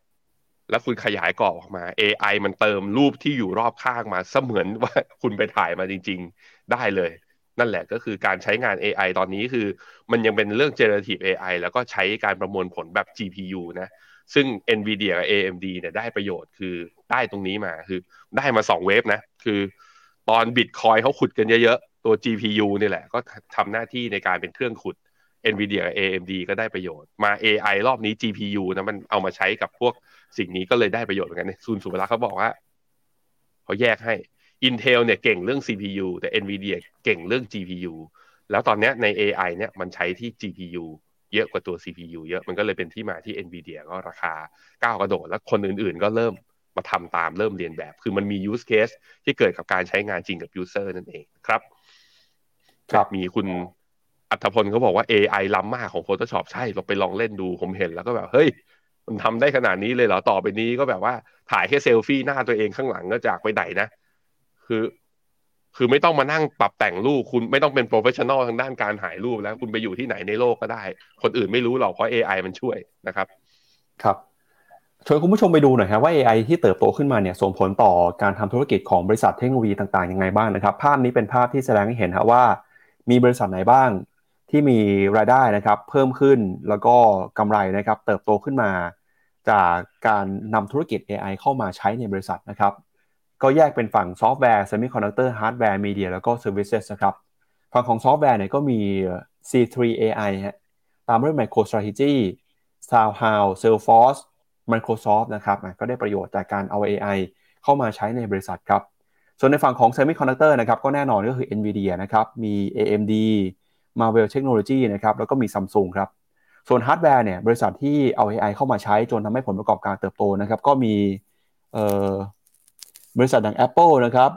แล้วคุณขยายกรอบออกมา AI มันเติมรูปที่อยู่รอบข้างมาเสมือนว่าคุณไปถ่ายมาจริง ๆ ได้เลย นั่นแหละก็คือการใช้งาน AI ตอนนี้คือ มันยังเป็นเรื่อง generative AI แล้วก็ใช้การประมวลผลแบบ GPU นะ ซึ่ง NVIDIA กับ AMD เนี่ยได้ประโยชน์คือได้ตรงนี้มาคือได้มาสองเวฟนะ คือ ตอน Bitcoin เขาขุดกันเยอะๆ ตัว GPU นี่แหละ ก็ทำหน้าที่ในการเป็นเครื่องขุด NVIDIA กับ AMD ก็ได้ประโยชน์ มา AI รอบนี้ GPU นะมันเอามาใช้กับพวกสิ่งนี้ก็เลยได้ประโยชน์เหมือนกันซูนสุเวลาเขาบอกว่าเขาแยกให้ Intel เนี่ยเก่งเรื่อง CPU แต่ NVIDIA เก่งเรื่อง GPU แล้วตอนนี้ใน AI เนี่ยมันใช้ที่ GPU เยอะกว่าตัว CPU เยอะมันก็เลยเป็นที่มาที่ NVIDIA ก็ราคาก้าวกระโดด แล้วคนอื่นๆ ก็เริ่ม มาทำตามเริ่มเรียนแบบ คือมันมี use case ที่เกิดกับการใช้งานจริงกับ user นั่นเองครับ ครับมีคุณอัธพลเขาบอกว่า AI ล้ำมากของ Photoshop ใช่เราไปลองเล่นดูผมเห็นแล้วก็แบบเฮ้ย มันทำได้ขนาดนี้เลยเหรอ ต่อไปนี้ก็แบบว่าถ่ายแค่เซลฟี่หน้าตัวเองข้างหลังก็จากไปไหนนะ คือ คือไม่ต้องมานั่งปรับแต่งรูปคุณไม่ต้องเป็น professional ทางด้านการถ่ายรูปแล้ว คุณไปอยู่ที่ไหนในโลกก็ได้ คนอื่นไม่รู้หรอกเพราะ AI มันช่วยนะครับ ครับ ชวนคุณผู้ชมไปดูหน่อยครับว่า AI ที่เติบโตขึ้นมาเนี่ยส่งผลต่อการทำธุรกิจของบริษัทเทคโนโลยีต่างๆยังไงบ้างนะครับ ภาพนี้เป็นภาพที่แสดงให้เห็นครับว่า มีบริษัทไหนบ้างที่มีรายได้นะครับเพิ่มขึ้นแล้วก็กำไรนะครับเติบโตขึ้นมา จากการนำธุรกิจ AI เข้ามาใช้ในบริษัทนะครับ ก็แยกเป็นฝั่งซอฟต์แวร์ Semi Conductor Hardware Media แล้วก็ Services นะครับฝั่งของซอฟต์แวร์เนี่ยก็มี C3 AI ฮะตามด้วย MicroStrategy SoundHound Salesforce Microsoft นะครับก็ได้ประโยชน์จากการเอา AI เข้ามาใช้ในบริษัทครับ ส่วนในฝั่งของ Semiconductor นะครับก็แน่นอนก็คือ NVIDIA นะครับมี AMD Marvell Technology นะครับแล้วก็มี Samsung ครับส่วนฮาร์ดแวร์เนี่ยบริษัทที่เอา AI เข้ามาใช้จนทำให้ผลประกอบการเติบโตนะครับก็มีบริษัทอย่าง Apple นะครับ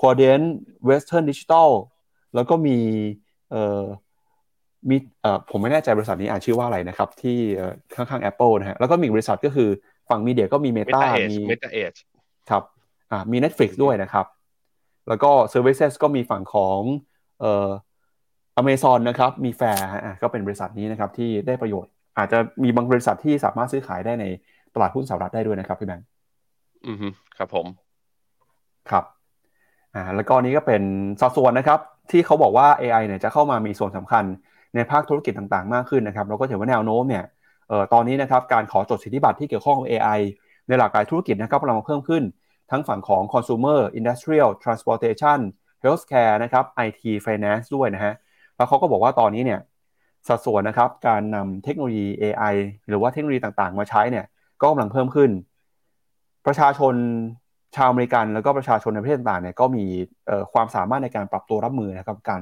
Quadient Western Digital แล้วก็มี มีเอ่อผมไม่แน่ใจบริษัทนี้อ่านชื่อว่าอะไรนะครับ ที่ข้างๆ Apple นะฮะแล้วก็มีบริษัทก็คือฝั่งมีเดียก็มี Meta มี Meta Edge ครับอ่ามี Netflix ด้วยนะครับ แล้วก็ Services ก็มีฝั่งของเอ่อ Amazon นะครับ มีแฟร์อะก็เป็นบริษัทนี้นะครับที่ได้ประโยชน์ อาจจะมีบางบริษัทที่สามารถซื้อขายได้ในตลาดหุ้นสหรัฐได้ด้วยนะครับพี่แบงค์อือฮึครับผมครับอ่าแล้วก็นี้ก็เป็นสัดส่วนนะครับ ที่เขาบอกว่า AI เนี่ยจะเข้ามามีส่วนสำคัญ ในภาคธุรกิจต่างๆ มากขึ้นนะครับเราก็ถือว่าแนวโน้มเนี่ยเอ่อตอนนี้นะครับการขอจดสิทธิบัตรที่เกี่ยวข้องกับ AI ในหลากหลายธุรกิจนะครับกำลังเพิ่มขึ้น ทั้งฝั่งของ consumer industrial transportation healthcare นะครับ IT finance ด้วยนะฮะแล้วเขาก็บอกว่าตอนนี้เนี่ยสัดส่วนนะครับการนำเทคโนโลยี AI หรือว่าเทคโนโลยีต่างๆ มาใช้เนี่ยก็กำลังเพิ่มขึ้น ประชาชนชาวอเมริกัน แล้วก็ประชาชนในประเทศต่างๆเนี่ยก็มีความสามารถในการปรับตัวรับมือนะครับการ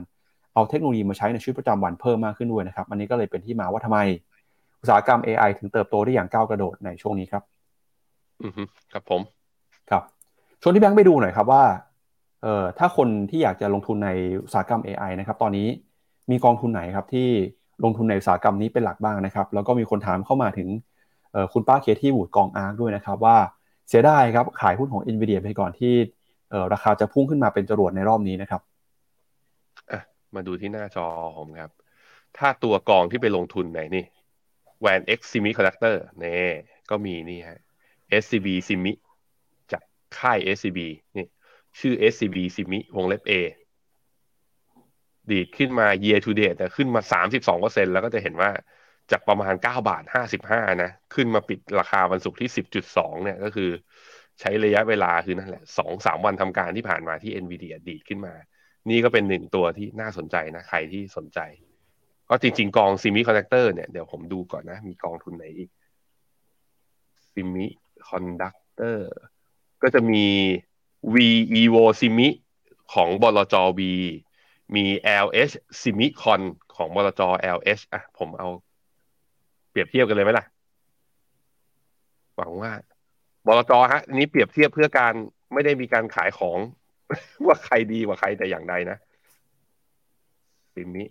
เอาเทคโนโลยีมาใช้ในชีวิตประจำวันเพิ่มมากขึ้นด้วยนะครับอันนี้ก็เลยเป็นที่มาว่าทำไม อุตสาหกรรม AI ถึงเติบโตได้อย่างก้าวกระโดดในช่วงนี้ครับ อือฮึครับผมครับชวนที่แบงค์ไปดูหน่อยครับว่าเเอ่อถ้าคนที่อยากจะลงทุนในอุตสาหกรรม AI นะครับตอนนี้มีกองทุนไหนครับที่ลงทุนในอุตสาหกรรมนี้เป็นหลักบ้างนะครับ แล้วก็มีคนถามเข้ามาถึงคุณป้าเคที่บูดกองอาร์คด้วยนะครับว่าเสียดายครับขายหุ้นของ n v i d i a ไปก่อนที่ราคาจะพุ่งขึ้นมาเป็นจรวดในรอบนี้นะครับ มาดูที่หน้าจอผมครับ ถ้าตัวกองที่ไปลงทุนไหนนี่แวน X Semiconductor นี่ก็มีนี่ฮะ SCB Semi จากค่าย SCB นี่ชื่อ SCB Semi วงเล็บ A ดีดขึ้นมา year to date แต่ขึ้นมา 32%แล้วก็จะเห็นว่าจากประมาณ 9 บาท 55 นะ ขึ้นมาปิดราคาวันศุกร์ที่ 10.2 เนี่ยก็คือใช้ระยะเวลาคือนั่นแหละ 2-3 วันทำการที่ผ่านมาที่ NVIDIA ดีดขึ้นมา นี่ก็เป็นหนึ่งตัวที่น่าสนใจนะ ใครที่สนใจ ก็จริง ๆ กอง semiconductor เนี่ยเดี๋ยวผมดูก่อนนะ มีกองทุนไหนอีก semiconductor ก็จะมี V Evo ซิมิของบลจ V มี LH ซิมิคอนของบลจ LH อะ ผมเอาเปรียบเทียบกันเลยไหมล่ะ หวังว่าบลจฮะนี้เปรียบเทียบเพื่อการไม่ได้มีการขายของ ว่าใครดีกว่าใครแต่อย่างใดนะ Semi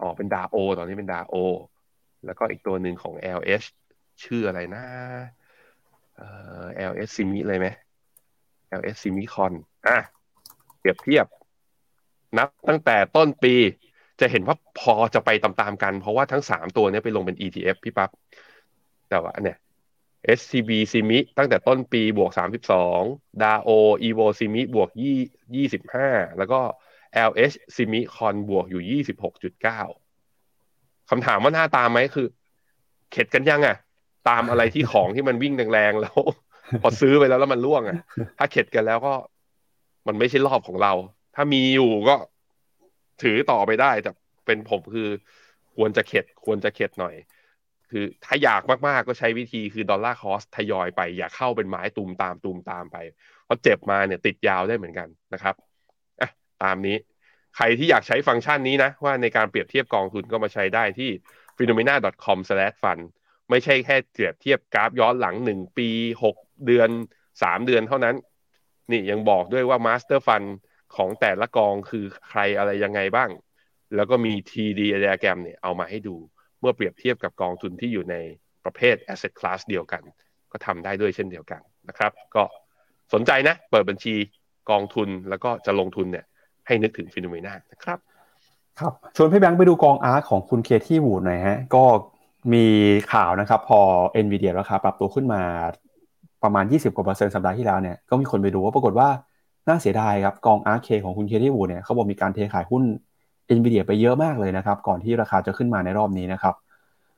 อ๋อเป็น DAOL ตอนนี้เป็น DAOL แล้วก็อีกตัวหนึ่งของ LH ชื่ออะไรนะเอ่อ LS Semi เลยไหม LS ซิมิคอนอะเปรียบเทียบ นับตั้งแต่ต้นปีจะเห็นว่าพอจะไปตามๆกัน เพราะว่าทั้งสามตัวนี้ไปลงเป็น ETF พี่ปั๊บแต่ว่าเนี่ย SCB ซิมิตั้งแต่ต้นปีบวก 32 DAO Evo ซิมิบวก 25 แล้วก็ LH ซิมิคอนบวกอยู่ 26.9 คำถามว่าหน้าตามไหมคือ เข็ดกันยังอะตามอะไรที่ของที่มันวิ่งแรงๆแล้ว พอซื้อไปแล้วแล้วมันร่วงอะถ้าเข็ดกันแล้วก็ มันไม่ใช่รอบของเรา ถ้ามีอยู่ก็ถือต่อไปได้แต่เป็นผมคือ ควรจะเข็ดควรจะเข็ดหน่อย คือถ้าอยากมากๆก็ใช้วิธีคือดอลลาร์คอสทยอยไปอย่าเข้าเป็นไม้ตูมตามตูมตามไปเพราะเจ็บมาเนี่ยติดยาวได้เหมือนกันนะครับอะตามนี้ ใครที่อยากใช้ฟังก์ชันนี้นะ ว่าในการเปรียบเทียบกองทุนก็มาใช้ได้ที่ phenomena.com/fund ไม่ใช่แค่เปรียบเทียบกราฟย้อนหลังหนึ่งปีหกเดือนสามเดือนเท่านั้น นี่ยังบอกด้วยว่า Master Fund ของแต่ละกองคือใครอะไรยังไงบ้าง แล้วก็มี TD diagram เนี่ยเอามาให้ดู เมื่อเปรียบเทียบกับกองทุนที่อยู่ในประเภท asset class เดียวกัน ก็ทำได้ด้วยเช่นเดียวกันนะครับ ก็สนใจนะ เปิดบัญชีกองทุนแล้วก็จะลงทุนเนี่ยให้นึกถึงฟิโนเมนานะครับ ครับชวนพี่แบงค์ไปดูกองอาร์ของคุณเคที่วูดหน่อยฮะ ก็มีข่าวนะครับ พอ NVIDIA ราคาปรับตัวขึ้นมาประมาณ 20 กว่าเปอร์เซ็นต์สัปดาห์ที่แล้วเนี่ยก็มีคนไปดูว่าปรากฏว่าน่าเสียดายครับกองอาร์เคของคุณเคที่วูดเนี่ยเขาบอกมีการเทขายหุ้น เอ็นวีเดียไปเยอะมากเลยนะครับ ก่อนที่ราคาจะขึ้นมาในรอบนี้นะครับ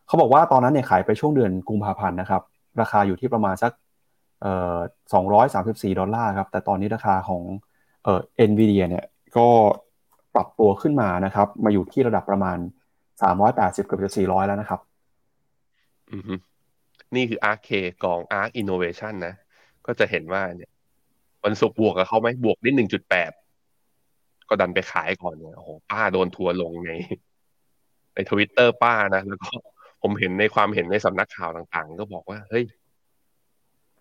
เขาบอกว่าตอนนั้นเนี่ยขายไปช่วงเดือนกุมภาพันธ์นะครับ ราคาอยู่ที่ประมาณสักเอ่อสองร้อยสามสิบสี่ดอลลาร์ครับ แต่ตอนนี้ราคาของเอ่อเอ็นวีเดียเนี่ยก็ปรับตัวขึ้นมานะครับ มาอยู่ที่ระดับประมาณสามร้อยแปดสิบกับสี่ร้อยแล้วนะครับ อือนี่คือ Arc กอง Arc Innovation นะ ก็จะเห็นว่าเนี่ยวันศุกร์บวกกับเขาไหมบวกได้หนึ่งจุดแปด ก็ดันไปขายก่อนเนี่ยโอ้โหป้าโดนทัวลงใน ในทวิตเตอร์ป้านะแล้วก็ผมเห็นในความเห็นในสำนักข่าวต่าง ๆ ก็บอกว่าเฮ้ย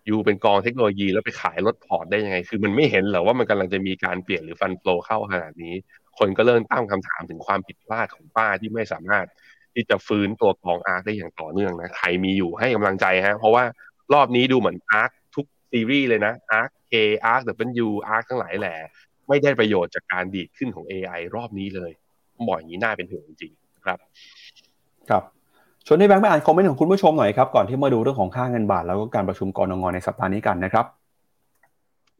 ยูเป็นกองเทคโนโลยีแล้วไปขายรถพอร์ตได้ยังไง คือมันไม่เห็นเหรอว่ามันกำลังจะมีการเปลี่ยนหรือฟันโฟลเข้าขนาดนี้ คนก็เริ่มตั้งคำถามถึงความผิดพลาดของป้าที่ไม่สามารถที่จะฟื้นตัวกองอาร์คได้อย่างต่อเนื่องนะใครมีอยู่ให้กำลังใจฮะ เพราะว่ารอบนี้ดูเหมือนอาร์คทุกซีรีส์เลยนะอาร์ค K Arc W Arc ทั้งหลายแหละ ไม่ได้ประโยชน์จากการดีดขึ้นของ AI รอบนี้เลยบอกอย่างนี้น่าเป็นห่วงจริงครับ ครับชวนให้แบงค์ไปอ่านคอมเมนต์ของคุณผู้ชมหน่อยครับก่อนที่มาดูเรื่องของค่าเงินบาท แล้วก็การประชุมกรงงในสัปดาห์นี้กันนะครับ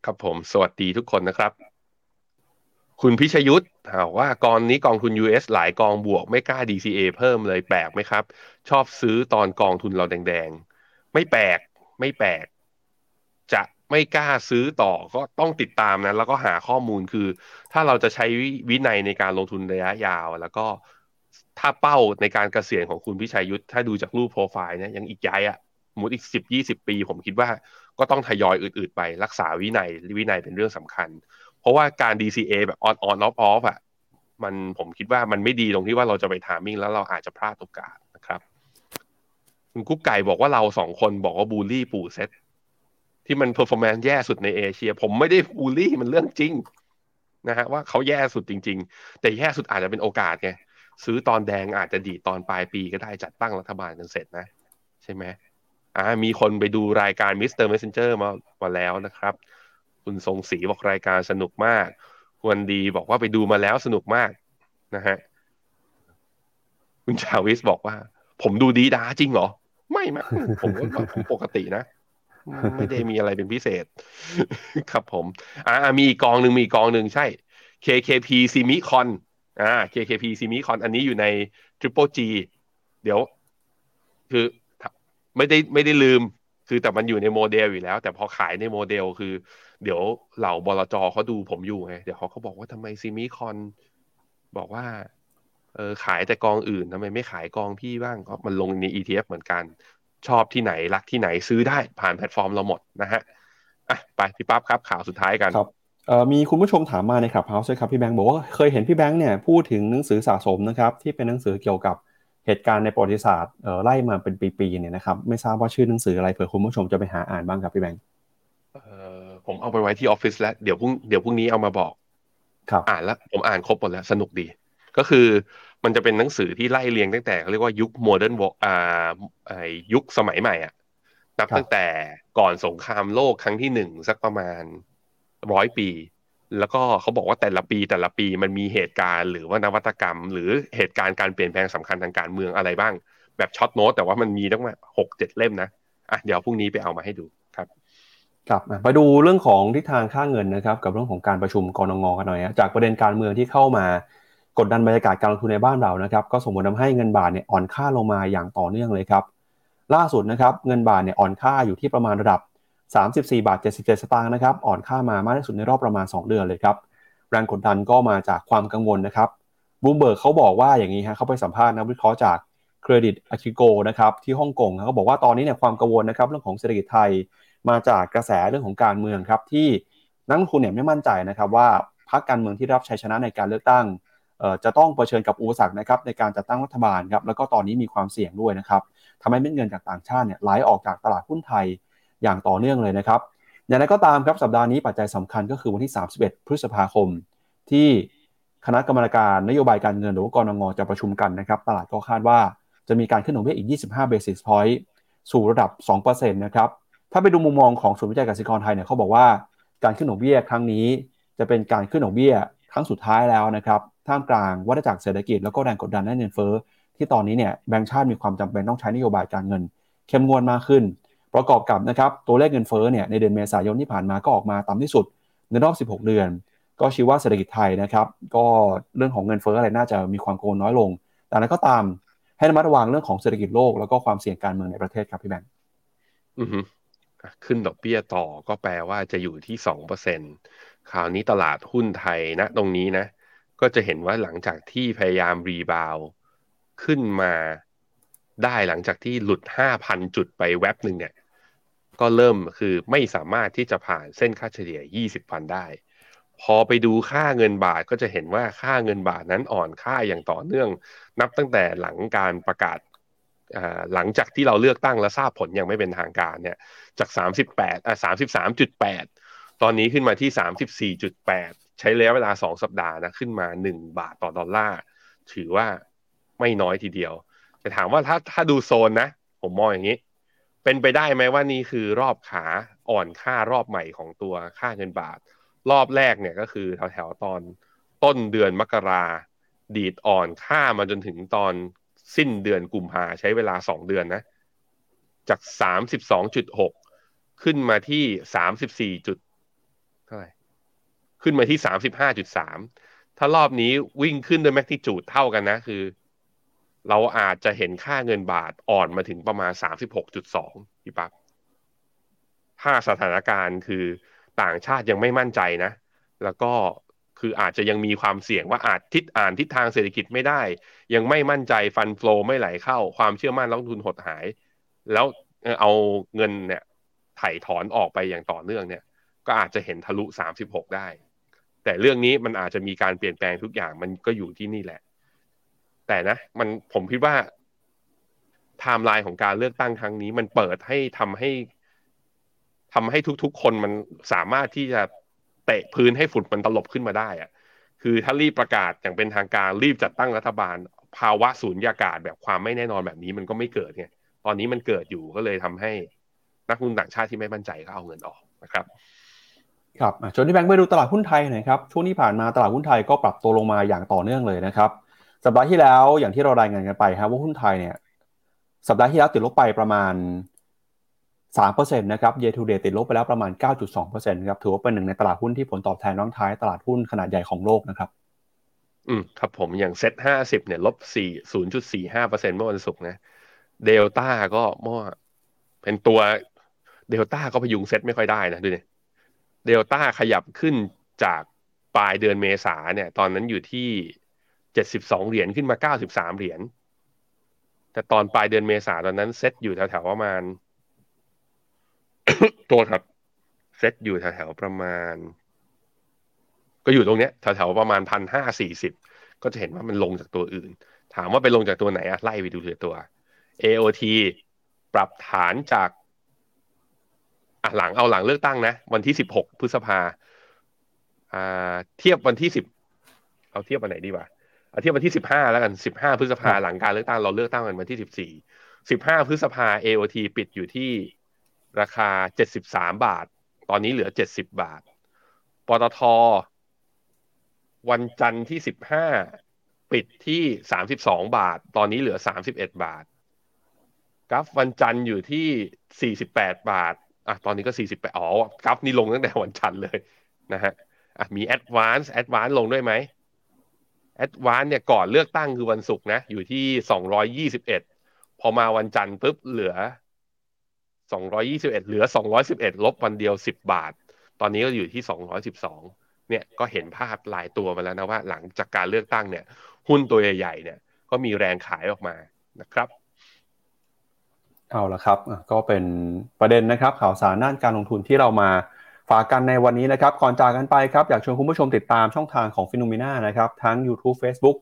ครับผม สวัสดีทุกคนนะครับ คุณพิชยุทธ์ถามว่ากองนี้กองทุน US หลายกองบวกไม่กล้า DCA เพิ่มเลยแปลกไหมครับ ชอบซื้อตอนกองทุนเราแดงๆ ไม่แปลกไม่แปลกจะ ไม่กล้าซื้อต่อก็ต้องติดตามนะแล้วก็หาข้อมูลคือ ถ้าเราจะใช้วินัยในการลงทุนระยะยาว แล้วก็ถ้าเป้าในการเกษียณของคุณพิชัยยุทธถ้าดูจากรูปโปรไฟล์เนี่ยยังอีกย้ายอะมุดอีกสิบยี่สิบปี ผมคิดว่าก็ต้องทยอยอืดๆไปรักษาวินัยวินัยเป็นเรื่องสำคัญ เพราะว่าการ DCA แบบ on on off off อะมันผมคิดว่ามันไม่ดีตรงที่ว่าเราจะไป timing แล้วเราอาจจะพลาดโอกาสนะครับคุณกุ๊กไก่บอกว่าเราสองคนบอกว่าบูลลี่ปู่เซต ที่มัน performance แย่สุดในเอเชีย ผมไม่ได้บูลลี่มันเรื่องจริงนะฮะว่าเขาแย่สุดจริง ๆ แต่แย่สุดอาจจะเป็นโอกาสไงซื้อตอนแดงอาจจะดีตอนปลายปีก็ได้จัดตั้งรัฐบาลกันเสร็จนะ ใช่ไหมอ่ามีคนไปดูรายการ Mr. Messenger มามาแล้วนะครับ คุณทรงศรีบอกรายการสนุกมากควรดีบอกว่าไปดูมาแล้วสนุกมากนะฮะคุณชาวิสบอกว่า ผมดูดีดาจริงเหรอ ไม่มั้งผมก็ผมปกตินะ ไม่ได้มีอะไรเป็นพิเศษ ครับผม อ่า มีอีกกองหนึ่งมีกองหนึ่งใช่ KKP Semicon อ่า KKP ซีมิคอนอันนี้อยู่ใน Triple G เดี๋ยว คือไม่ได้ไม่ได้ลืม คือแต่มันอยู่ในโมเดลอยู่แล้ว แต่พอขายในโมเดลคือ เดี๋ยวเหล่าบลจเขาดูผมอยู่ไง เดี๋ยวเขาเขาบอกว่าทำไม Semicon บอกว่าเออขายแต่กองอื่นทำไมไม่ขายกองพี่บ้างก็มันลงใน ETF เหมือนกัน ชอบที่ไหนรักที่ไหนซื้อได้ผ่านแพลตฟอร์มเราหมดนะฮะอะไปพี่ปั๊บครับข่าวสุดท้ายกันครับเอ่อมีคุณผู้ชมถามมาใน Clubhouse ด้วยครับพี่แบงค์บอกว่าเคยเห็นพี่แบงค์เนี่ยพูดถึงหนังสือสะสมนะครับที่เป็นหนังสือเกี่ยวกับเหตุการณ์ในประวัติศาสตร์เอ่อไล่มาเป็นปีๆเนี่ยนะครับไม่ทราบว่าชื่อหนังสืออะไรเผื่อคุณผู้ชมจะไปหาอ่านบ้างครับพี่แบงค์เอ่อผมเอาไปไว้ที่ออฟฟิศแล้วเดี๋ยวพรุ่งเดี๋ยวพรุ่งนี้เอามาบอกครับอ่านแล้วผมอ่านครบหมดแล้วสนุกดี ก็คือ มันจะเป็นหนังสือที่ไล่เรียงตั้งแต่เขาเรียกว่ายุคโมเดิร์นวอ่าไอยุคสมัยใหม่อะนับตั้งแต่ก่อนสงครามโลกครั้งที่หนึ่งสักประมาณร้อยปี แล้วก็เขาบอกว่าแต่ละปีแต่ละปีมันมีเหตุการณ์หรือว่านวัตกรรม หรือเหตุการณ์การเปลี่ยนแปลงสำคัญทางการเมืองอะไรบ้าง แบบช็อตโน้ตแต่ว่ามันมีตั้งแต่หกเจ็ดเล่มนะอะเดี๋ยวพรุ่งนี้ไปเอามาให้ดูครับครับไปดูเรื่องของทิศทางค่าเงินนะครับ กับเรื่องของการประชุมกรงงกันหน่อยจากประเด็นการเมืองที่เข้ามา กดดันบรรยากาศการลงทุนในบ้านเรานะครับก็ส่งผลทาให้เงินบาทเนี่ยอ่อนค่าลงมาอย่างต่อเนื่องเลยครับล่าสุดนะครับเงินบาทเนี่ยอ่อนค่าอยู่ที่ประมาณระดับ 34 บาท 77 สตางค์นะครับอ่อนค่ามามากที่สุดในรอบประมาณ 2 เดือนเลยครับแรงกดดันก็มาจากความกังวลนะครับบูมเบิร์กเขาบอกว่าอย่างนี้ฮะเขาไปสัมภาษณ์นักวิเคราะห์จาก Crédit Agricole นะครับที่ฮ่องกงเขาบอกว่าตอนนี้เนี่ยความกังวลนะครับเรื่องของเศรษฐกิจไทยมาจากกระแสเรื่องของการเมืองครับที่นักลงทุนเนี่ยไม่มั่นใจนะครับว่าพรรคการเมืองที่รับชัยชนะในการเลือกตั้ง จะต้องเผชิญกับอุปสรรคนะครับในการจัดตั้งรัฐบาลครับแล้วก็ตอนนี้มีความเสี่ยงด้วยนะครับทำให้เม็ดเงินจากต่างชาติเนี่ยไหลออกจากตลาดหุ้นไทยอย่างต่อเนื่องเลยนะครับอย่างไรก็ตามครับสัปดาห์นี้ปัจจัยสำคัญก็คือวันที่ 31 พฤษภาคม ที่คณะกรรมการนโยบายการเงินหรือว่ากรงงจะประชุมกันนะครับ ตลาดก็คาดว่าจะมีการขึ้นดอกเบี้ยอีก 25 basis point สู่ระดับ 2%นะครับ ถ้าไปดูมุมมองของศูนย์วิจัยกสิกรไทยเนี่ยเขาบอกว่าการขึ้นดอกเบี้ยครั้งนี้ จะเป็นการขึ้นดอกเบี้ย ครั้งสุดท้ายแล้วนะครับท่ามกลางวัฏจักรเศรษฐกิจแล้วก็แรงกดดันด้านเงินเฟ้อที่ตอนนี้เนี่ยแบงก์ชาติมีความจำเป็นต้องใช้นโยบายการเงิน เข้มงวดมากขึ้น ประกอบกับนะครับตัวเลขเงินเฟ้อเนี่ยในเดือนเมษายนที่ผ่านมาก็ออกมาต่ำที่สุดในรอบ 16 เดือน ก็ชี้ว่าเศรษฐกิจไทยนะครับก็เรื่องของเงินเฟ้ออะไรน่าจะมีความโกงน้อยลง แต่นั้นก็ตามให้ระมัดระวังเรื่องของเศรษฐกิจโลกแล้วก็ความเสี่ยงการเมืองในประเทศครับพี่แบงค์ขึ้นดอกเบี้ยต่อก็แปลว่าจะอยู่ที่สองเปอร์เซ็นต คราวนี้ตลาดหุ้นไทยนะตรงนี้นะ ก็จะเห็นว่าหลังจากที่พยายามรีบาวขึ้นมาได้หลังจากที่หลุดห้าพันจุดไปแว็บหนึ่งเนี่ย ก็เริ่มคือไม่สามารถที่จะผ่านเส้นค่าเฉลี่ย 20พันได้ พอไปดูค่าเงินบาทก็จะเห็นว่าค่าเงินบาทนั้นอ่อนค่าอย่างต่อเนื่อง นับตั้งแต่หลังการประกาศหลังจากที่เราเลือกตั้งและทราบผลยังไม่เป็นทางการเนี่ยจาก 38อ่า33.8 ตอนนี้ขึ้นมาที่ 34.8 ใช้ระยะเวลา 2 สัปดาห์นะขึ้นมา 1 บาทต่อดอลลาร์ ถือว่าไม่น้อยทีเดียว แต่ถามว่าถ้าถ้าดูโซนนะ ผมมองอย่างนี้ เป็นไปได้ไหมว่านี่คือรอบขาอ่อนค่ารอบใหม่ของตัวค่าเงินบาท รอบแรกเนี่ยก็คือแถวแถวตอนต้นเดือนมกราดีดอ่อนค่ามาจนถึงตอนสิ้นเดือนกุมภาใช้เวลาสองเดือนนะ จากสามสิบสองจุดหกขึ้นมาที่สามสิบสี่จุด ท่าไหร่ขึ้นมาที่สามสิบห้าจุดสามถ้ารอบนี้วิ่งขึ้นด้วยแมกนิจูดเท่ากันนะ คือ เราอาจจะเห็นค่าเงินบาทอ่อนมาถึงประมาณสามสิบหกจุดสองพี่ปั๊บถ้าสถานการณ์คือต่างชาติยังไม่มั่นใจนะ แล้วก็คืออาจจะยังมีความเสี่ยงว่าอาจทิศอ่านทิศทางเศรษฐกิจไม่ได้ ยังไม่มั่นใจฟันฟลอไม่ไหลเข้า ความเชื่อมั่นลงทุนหดหาย แล้วเอาเงินเนี่ย ถ่ายถอนออกไปอย่างต่อเนื่องเนี่ย ก็อาจจะเห็นทะลุสามสิบหกได้ แต่เรื่องนี้มันอาจจะมีการเปลี่ยนแปลงทุกอย่างมันก็อยู่ที่นี่แหละ แต่นะ มันผมคิดว่าไทม์ไลน์ของการเลือกตั้งครั้งนี้ มันเปิดให้ทำให้ทำให้ทุกๆ คนมันสามารถที่จะเตะพื้นให้ฝุ่นมันตลบขึ้นมาได้อะคือถ้ารีบประกาศอย่างเป็นทางการรีบจัดตั้งรัฐบาล ภาวะสูญญากาศแบบความไม่แน่นอนแบบนี้มันก็ไม่เกิดไงตอนนี้มันเกิดอยู่ก็เลยทำให้นักลงทุนต่างชาติที่ไม่มั่นใจก็เอาเงินออกนะครับ ครับชวนที่แบงค์ไปดูตลาดหุ้นไทยหน่อยครับ ช่วงที่ผ่านมาตลาดหุ้นไทยก็ปรับตัวลงมาอย่างต่อเนื่องเลยนะครับ สัปดาห์ที่แล้วอย่างที่เรารายงานกันไปครับว่าหุ้นไทยเนี่ย สัปดาห์ที่แล้วติดลบไปประมาณ3%นะครับ year to date ติดลบไปแล้วประมาณ 9.2%ครับ ถือว่าเป็นหนึ่งในตลาดหุ้นที่ผลตอบแทนน้องท้ายตลาดหุ้นขนาดใหญ่ของโลกนะครับ อืม ครับผมอย่างเซ็ตห้าสิบเนี่ยลบสี่ศูนย์จุดสี่ห้าเปอร์เซ็นต์เมื่อวันศุกร์นะ เดลต้าก็เมื่อเป็นตัวเดลต้าก็พยุงเซ็ตไม่ค่อยได้นะดูเนี่ย เดลต้าขยับขึ้นจากปลายเดือนเมษาเนี่ย ตอนนั้นอยู่ที่เจ็ดสิบสองเหรียญขึ้นมาเก้าสิบสามเหรียญ แต่ตอนปลายเดือนเมษาตอนนั้นเซ็ตอยู่แถวๆประมาณ ตัวครับเซ็ตอยู่แถวๆประมาณ ก็อยู่ตรงเนี้ยแถวๆประมาณพันห้าสี่สิบก็จะเห็นว่ามันลงจากตัวอื่น ถามว่าไปลงจากตัวไหนอะไล่ไปดูทีละตัว AOT ปรับฐานจาก อะหลังเอาหลังเลือกตั้งนะ วันที่สิบหกพฤษภาอ่าเทียบวันที่สิบเอาเทียบวันไหนดีวะเอาเทียบวันที่สิบห้าแล้วกันสิบห้าพฤษภาหลังการเลือกตั้งเราเลือกตั้งกันวันที่สิบสี่สิบห้าพฤษภา AOT ปิดอยู่ที่ราคาเจ็ดสิบสามบาท ตอนนี้เหลือเจ็ดสิบบาทปตทวันจันทร์ที่สิบห้าปิดที่สามสิบสองบาท ตอนนี้เหลือสามสิบเอ็ดบาทกราฟวันจันทร์อยู่ที่สี่สิบแปดบาท อะตอนนี้ก็สี่สิบแปดอ๋อกราฟนี่ลงตั้งแต่วันจันทร์เลยนะฮะอะมี Advance Advance ลงด้วยไหม Advance เนี่ยก่อนเลือกตั้งคือวันศุกร์นะ อยู่ที่สองร้อยยี่สิบเอ็ดพอมาวันจันทร์ปุ๊บเหลือสองร้อยี่สิบเอ็ดเหลือสองร้อยสิบเอ็ดลบวันเดียวสิบบาท ตอนนี้ก็อยู่ที่สองร้อยสิบสองเนี่ยก็เห็นภาพหลายตัวมาแล้วนะว่าหลังจากการเลือกตั้งเนี่ย หุ้นตัวใหญ่ๆเนี่ยก็มีแรงขายออกมานะครับ เอาละครับก็เป็นประเด็นนะครับข่าวสารด้านการลงทุนที่เรามาฝากกันในวันนี้นะครับ ก่อนจากกันไปครับ อยากชวนคุณผู้ชมติดตามช่องทางของฟิโนเมนานะครับ ทั้ง YouTube Facebook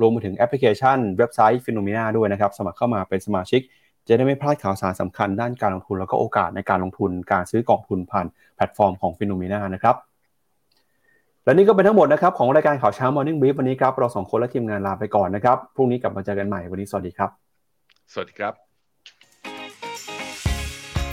รวมไปถึงแอปพลิเคชันเว็บไซต์ FINNOMENA ด้วยนะครับ สมัครเข้ามาเป็นสมาชิก จะได้ไม่พลาดข่าวสารสำคัญด้านการลงทุนแล้วก็โอกาสในการลงทุนการซื้อกองทุนผ่านแพลตฟอร์มของ FINNOMENA นะครับและนี่ก็เป็นทั้งหมดนะครับของรายการข่าวเช้า Morning Brief วันนี้ครับเราสองคนและทีมงานลาไปก่อนนะครับพรุ่งนี้กลับมาเจอกันใหม่วันนี้สวัสดีครับ สวัสดีครับ